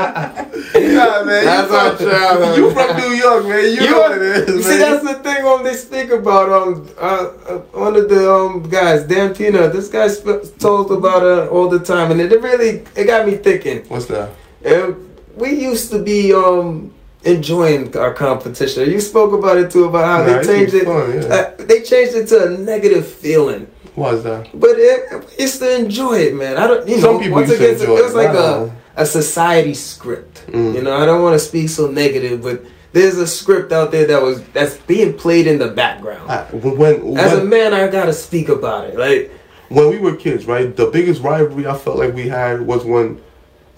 nah, man. That's you our from, childhood. You from New York, man. You, You, know what it is, you see, man. that's the thing um, they speak about. Um, uh, uh, one of the um guys, Dan Pina, this guy sp- told about it all the time, and it really it got me thinking. What's that? Uh, we used to be um enjoying our competition. You spoke about it too about how Nah, they changed it. fun, yeah. uh, they changed it to a negative feeling. What's that? But it, it's to enjoy it, man. I don't, you Some know, people once again, enjoy it was like Wow. a, a society script. Mm. You know, I don't want to speak so negative, but there's a script out there that was that's being played in the background. Ah, when As a man, I gotta speak about it. Like, when we were kids, right? The biggest rivalry I felt like we had was when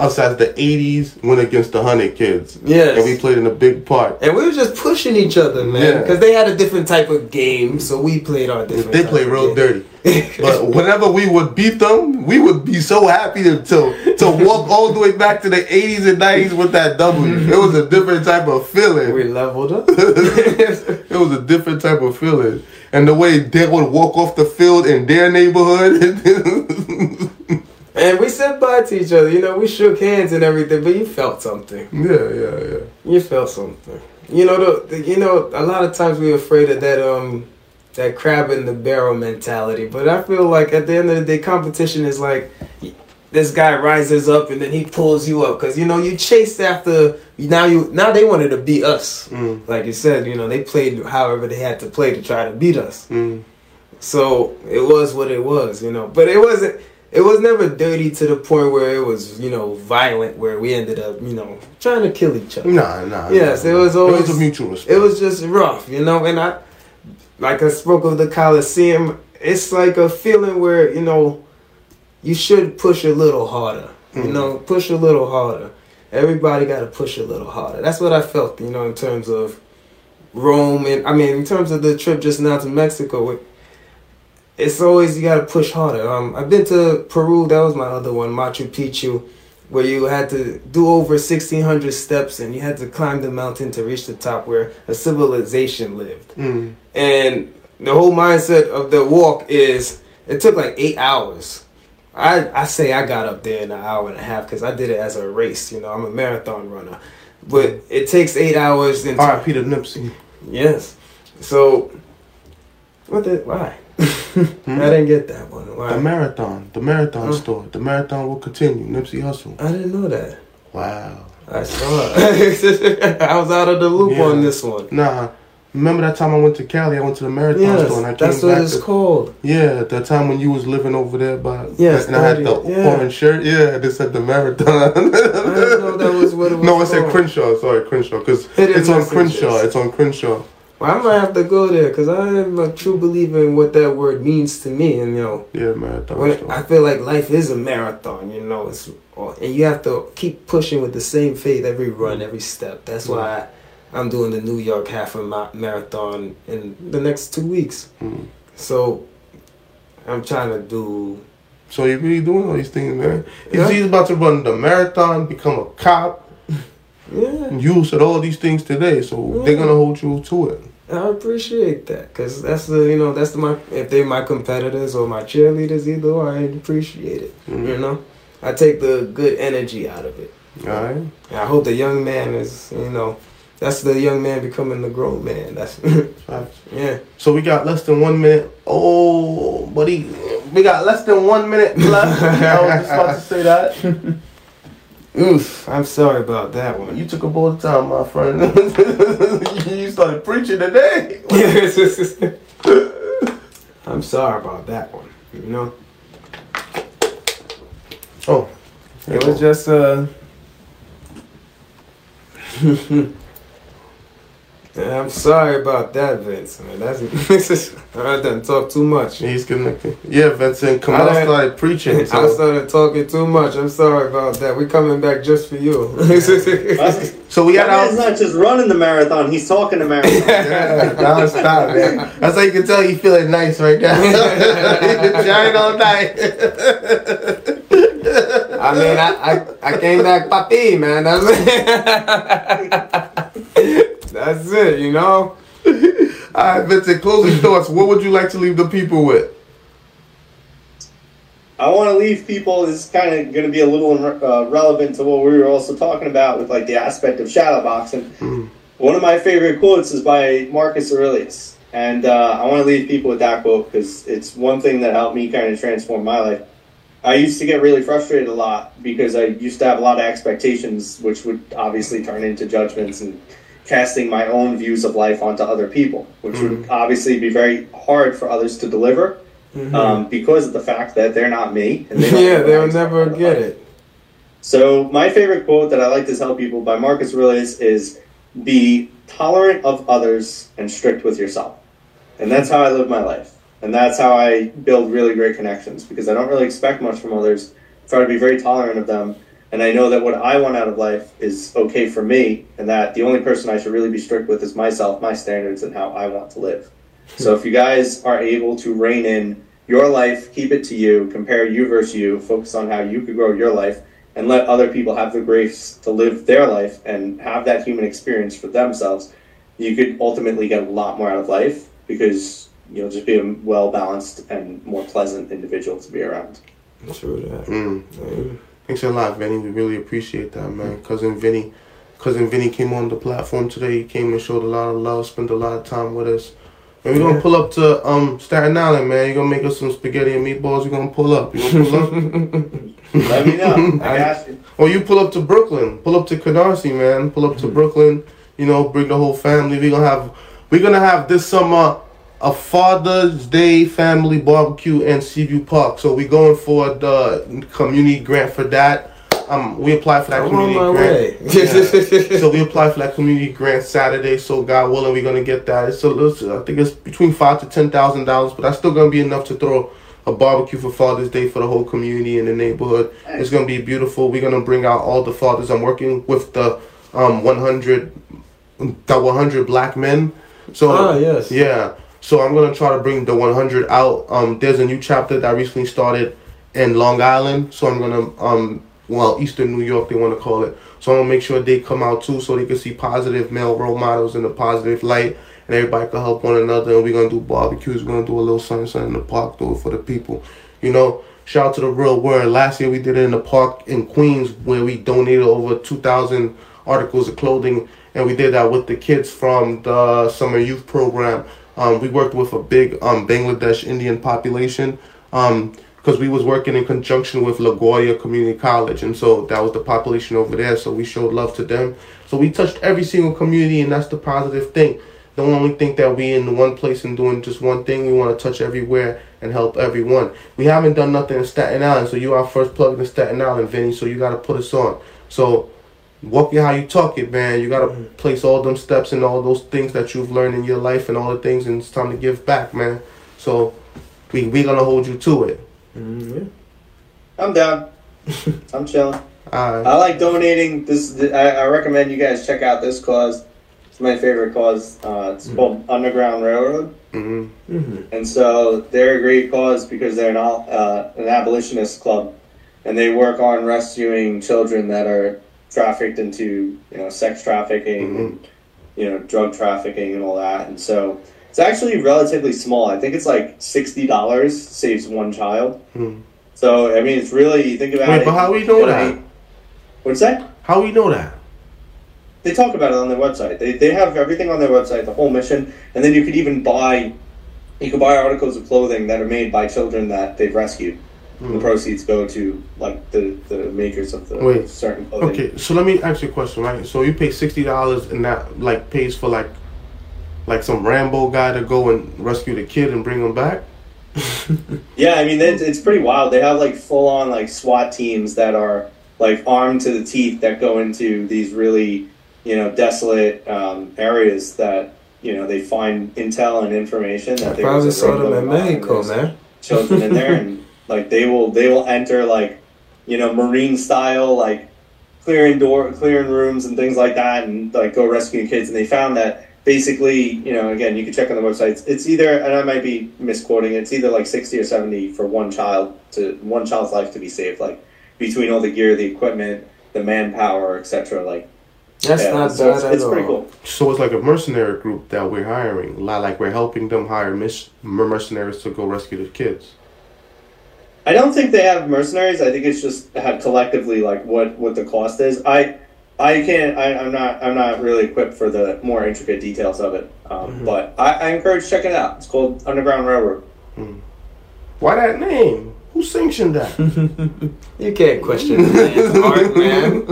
us as the '80s went against the Hundred Kids, Yes. and we played in a big part. and we were just pushing each other, man, Yeah. because they had a different type of game, so we played our different. They type play real dirty. But whenever we would beat them, we would be so happy to, to to walk all the way back to the 80s and 90s with that W. It was a different type of feeling. we leveled up. It was a different type of feeling. And the way they would walk off the field in their neighborhood. and we said bye to each other. You know, we shook hands and everything, but you felt something. yeah, yeah, yeah. You felt something. You know, the, the you know, a lot of times we're afraid of that um that crab in the barrel mentality. But I feel like at the end of the day, competition is like this guy rises up and then he pulls you up because you know you chased after now you now they wanted to beat us. Mm, Like you said, you know they played however they had to play to try to beat us. mm. So it was what it was, you know. But it wasn't. It was never dirty to the point where it was, you know, violent. Where we ended up, you know, trying to kill each other. Nah, nah. Yes, nah, it was always- It was a mutual respect. It was just rough, you know. And I, like I spoke of the Coliseum, it's like a feeling where you know, you should push a little harder. You Mhm. know, push a little harder. Everybody got to push a little harder. That's what I felt, you know, in terms of Rome and I mean, in terms of the trip just now to Mexico. It, it's always you gotta push harder. Um, I've been to Peru. That was my other one, Machu Picchu, where you had to do over sixteen hundred steps and you had to climb the mountain to reach the top where a civilization lived. Mm. And the whole mindset of the walk is it took like eight hours. I I say I got up there in an hour and a half because I did it as a race. You know, I'm a marathon runner, but it takes eight hours. And R.I.P. to Nipsey. yes, so what the why? Hmm? I didn't get that one. The marathon, the marathon Huh? store. The marathon will continue. Nipsey Hussle. I didn't know that. Wow. I saw it. I was out of the loop Yeah. on this one. Nah. Remember that time I went to Cali? I went to the marathon Yes, store and I came that's came what back. it's to- called. Yeah, that time when you was living over there by Yes, and I had the yeah. orange shirt. Yeah, they said the marathon. I didn't know that was what it was no, I said. Crenshaw. Sorry, Crenshaw, because it's on. Crenshaw. It's on Crenshaw. Well, I might have to go there because I am a true believer in what that word means to me. And you know, Yeah, marathon. I feel like life is a marathon. You know, it's and you have to keep pushing with the same faith every run, every step. That's why I, I'm doing the New York half marathon in the next two weeks. Mm. So I'm trying to do. So you're really doing all these things, man. Yeah. He's about to run the marathon, become a cop. Yeah, You said all these things today, so they're gonna hold you to it. I appreciate that because that's the you know that's the my if they're my competitors or my cheerleaders either I appreciate it. Mm-hmm. You know, I take the good energy out of it. All right. And I hope the young man is you know that's the young man becoming the grown man. That's yeah. So we got less than one minute. Oh, buddy, we got less than one minute left. I was just about to say that. Oof, I'm sorry about that one. You took up all the time, my friend. you started preaching today. I'm sorry about that one. You know, Oh, it was just uh. Yeah, I'm sorry about that, Vince. Man, that's I done talk too much. He's gonna. Yeah, Vincent, come on, I- started preaching. I started talking too much. I'm sorry about that. We're coming back just for you. So we got That man's our. not just running the marathon; he's talking the marathon. Yeah, now stop, man. That's how you can tell he feeling nice right now. He's been trying all night. I mean, I, I, I came back papi, man. That's it. You know? All right, Vincent, closing thoughts. What would you like to leave the people with? I want to leave people. This is kind of going to be a little uh, relevant to what we were also talking about with like the aspect of shadow boxing. One of my favorite quotes is by Marcus Aurelius, and uh, I want to leave people with that quote because it's one thing that helped me kind of transform my life. I used to get really frustrated a lot because I used to have a lot of expectations, which would obviously turn into judgments and casting my own views of life onto other people, which would obviously be very hard for others to deliver um, because of the fact that they're not me. And they Yeah, they'll what I expect never get life. it. So my favorite quote that I like to tell people by Marcus Aurelius is be tolerant of others and strict with yourself. And that's how I live my life. And that's how I build really great connections because I don't really expect much from others. Try to be very tolerant of them. And I know that what I want out of life is okay for me and that the only person I should really be strict with is myself, my standards, and how I want to live. So if you guys are able to rein in your life, keep it to you, compare you versus you, focus on how you could grow your life, and let other people have the grace to live their life and have that human experience for themselves, you could ultimately get a lot more out of life because you'll just be a well balanced and more pleasant individual to be around. True that. Mm. Mm. Thanks a lot, Vinny. We really appreciate that, man. Cousin Vinny, cousin Vinny came on the platform today. He came and showed a lot of love, spent a lot of time with us. And we're gonna pull up to um Staten Island, man. You're gonna make us some spaghetti and meatballs. You're gonna pull up. You gonna pull up? Let me know. I got you. or you pull up to Brooklyn. Pull up to Canarsie, man. Pull up to Brooklyn. You know, bring the whole family. We're gonna have we're gonna have this summer a Father's Day family barbecue in Seaview Park. So we're going for the community grant for that. Um, we applied for that I'm on community my grant. way. Yeah. so we applied for that community grant Saturday. So God willing, we're gonna get that. It's a little, I think it's between five to ten thousand dollars, but that's still gonna be enough to throw a barbecue for Father's Day for the whole community in the neighborhood. It's gonna be beautiful. We're gonna bring out all the fathers. I'm working with the um 100, the 100 black men. So Ah, yes. yeah. So I'm gonna try to bring the 100 out. Um, there's a new chapter that recently started in Long Island, so I'm gonna um, well, Eastern New York they want to call it. So I'm gonna make sure they come out too, so they can see positive male role models in a positive light, and everybody can help one another. And we're gonna do barbecues. We're gonna do a little something, something in the park, do it for the people. You know, shout out to the real word. Last year we did it in the park in Queens where we donated over 2,000 articles of clothing, and we did that with the kids from the summer youth program. Um, we worked with a big um, Bangladesh Indian population. Um, because we was working in conjunction with LaGuardia Community College, and so that was the population over there. So we showed love to them. So we touched every single community, and that's the positive thing. Don't only think that we in one place and doing just one thing. We want to touch everywhere and help everyone. We haven't done nothing in Staten Island, so you our first plug in Staten Island, Vinny. So you got to put us on. So walk it how you talk it, man. You got to place all them steps and all those things that you've learned in your life and all the things, and it's time to give back, man. So we we gonna hold you to it. Mm, I'm down. I'm chilling. Alright. I like donating. This I, I recommend you guys check out this cause. It's my favorite cause. Uh, it's called Underground Railroad, hmm yeah. hmm and so they're a great cause because they're an uh, an abolitionist club, and they work on rescuing children that are trafficked into you know sex trafficking, and, you know drug trafficking, and all that. And so it's actually relatively small. I think it's like sixty dollars saves one child. Hmm. So I mean, it's really you think about Wait, it. but how we know that? What's that? How we know that? They talk about it on their website. They, they have everything on their website, the whole mission, and then you could even buy, you can buy articles of clothing that are made by children that they've rescued. And the proceeds go to like the, the makers of the Wait. certain clothing. Okay, so let me ask you a question, right? So you pay sixty dollars and that like pays for like like some Rambo guy to go and rescue the kid and bring him back? Yeah, I mean it's, it's pretty wild. They have like full on like SWAT teams that are like armed to the teeth that go into these really you know desolate um, areas that you know they find intel and information that I there probably saw them in going Mexico, man. children in there and like they will they will enter like you know marine style like clearing door clearing rooms and things like that and like go rescuing kids and they found that basically you know again you can check on the websites it's either and i might be misquoting it's either like 60 or 70 for one child to one child's life to be saved like between all the gear the equipment the manpower etc like That's yeah, not so bad it's, at it's pretty cool So it's like a mercenary group that we're hiring. Like we're helping them hire mis- mercenaries to go rescue the kids. I don't think they have mercenaries. I think it's just had collectively like what what the cost is. I I can't. I, I'm not. I'm not really equipped for the more intricate details of it. Um, mm-hmm. But I, I encourage checking it out. It's called Underground Railroad. Mm-hmm. Why that name? Who sanctioned that? You can't question the man's art, man.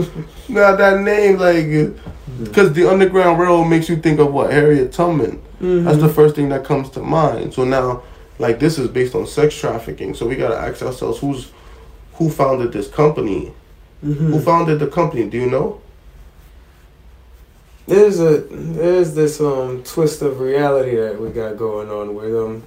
nah, that name like uh, because the Underground Railroad makes you think of what Harriet Tubman. That's mm-hmm. the first thing that comes to mind. So now, like this is based on sex trafficking. So we gotta ask ourselves who's who founded this company. Who founded the company? Do you know? There's a there's this um twist of reality that we got going on with um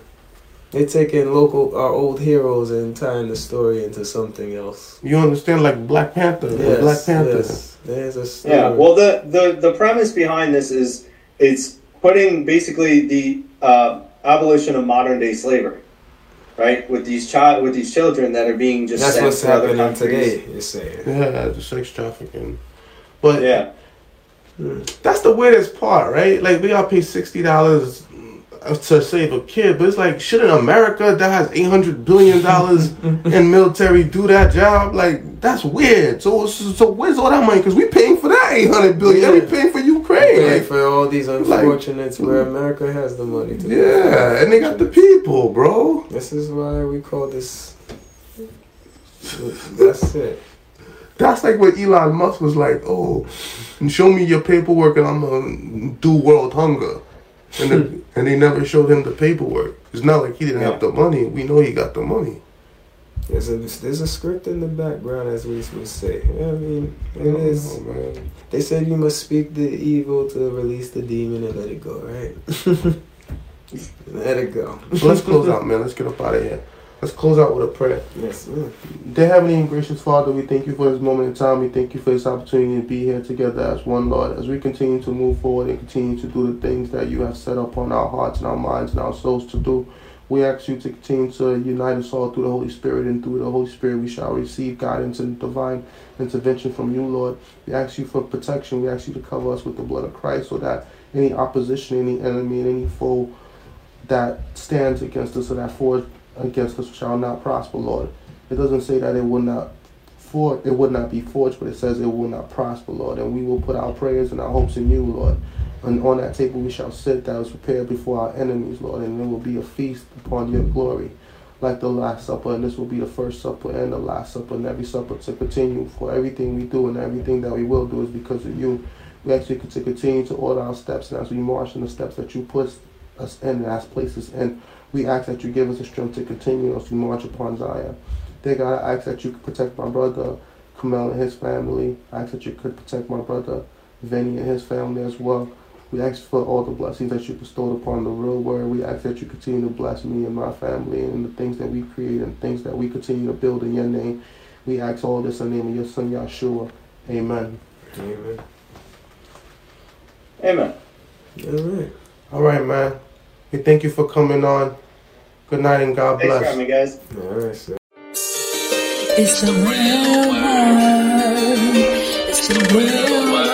they're taking local our old heroes and tying the story into something else. You understand, like Black Panther. the Yes, Black Panther. yes. There's a story. Yeah. Well, the, the the premise behind this is it's putting basically the uh, abolition of modern day slavery, right? With these child with these children that are being just that's sent what's to other happening countries. today. You're saying. Yeah, the sex trafficking. But Yeah. That's the weirdest part, right? Like we gotta pay sixty dollars to save a kid, but it's like shouldn't America that has eight hundred billion dollars in military do that job? Like that's weird. So so, so where's all that money? Because we paying for that eight hundred billion. And we Yeah. paying for Ukraine. Pay Like, for all these unfortunates where America has the money to yeah, and they got the people, bro. This is why we call this. That's it. That's like what Elon Musk was like. Oh, show me your paperwork, and I'm gonna do world hunger. And then, and they never showed him the paperwork. It's not like he didn't have the money. We know he got the money. There's a there's a script in the background, as we would say. I mean, it is. Oh. oh they said you must speak the evil to release the demon and let it go, right? let it go. Let's close out, man. Let's get up out of here. Let's close out with a prayer. Yes, sir. Dear Heavenly and gracious Father, we thank you for this moment in time. We thank you for this opportunity to be here together as one, Lord. As we continue to move forward and continue to do the things that you have set upon our hearts and our minds and our souls to do, we ask you to continue to unite us all through the Holy Spirit, and through the Holy Spirit we shall receive guidance and divine intervention from you, Lord. We ask you for protection. We ask you to cover us with the blood of Christ so that any opposition, any enemy, and any foe that stands against us or that forge against us shall not prosper, Lord. It doesn't say that it will not for it would not be forged, but it says it will not prosper, Lord. And we will put our prayers and our hopes in you, Lord. And on that table we shall sit that was prepared before our enemies, Lord, and it will be a feast upon your glory, like the Last Supper. And this will be the first supper and the last supper, and every supper to continue. For everything we do and everything that we will do is because of you. We ask you to continue to order our steps, and as we march in the steps that you put us in and as places in, we ask that you give us the strength to continue as we march upon Zion. Dear God, I ask that you protect my brother Kamal and his family. I ask that you could protect my brother Vinny and his family as well. We ask for all the blessings that you bestowed upon the real word. We ask that you continue to bless me and my family and the things that we create and things that we continue to build in your name. We ask all this in the name of your son Yahshua. Amen. Amen. Amen. All right. All right, man. We thank you for coming on. Good night and God Thanks for bless. having me, guys. All right, sir. It's the real word. It's the real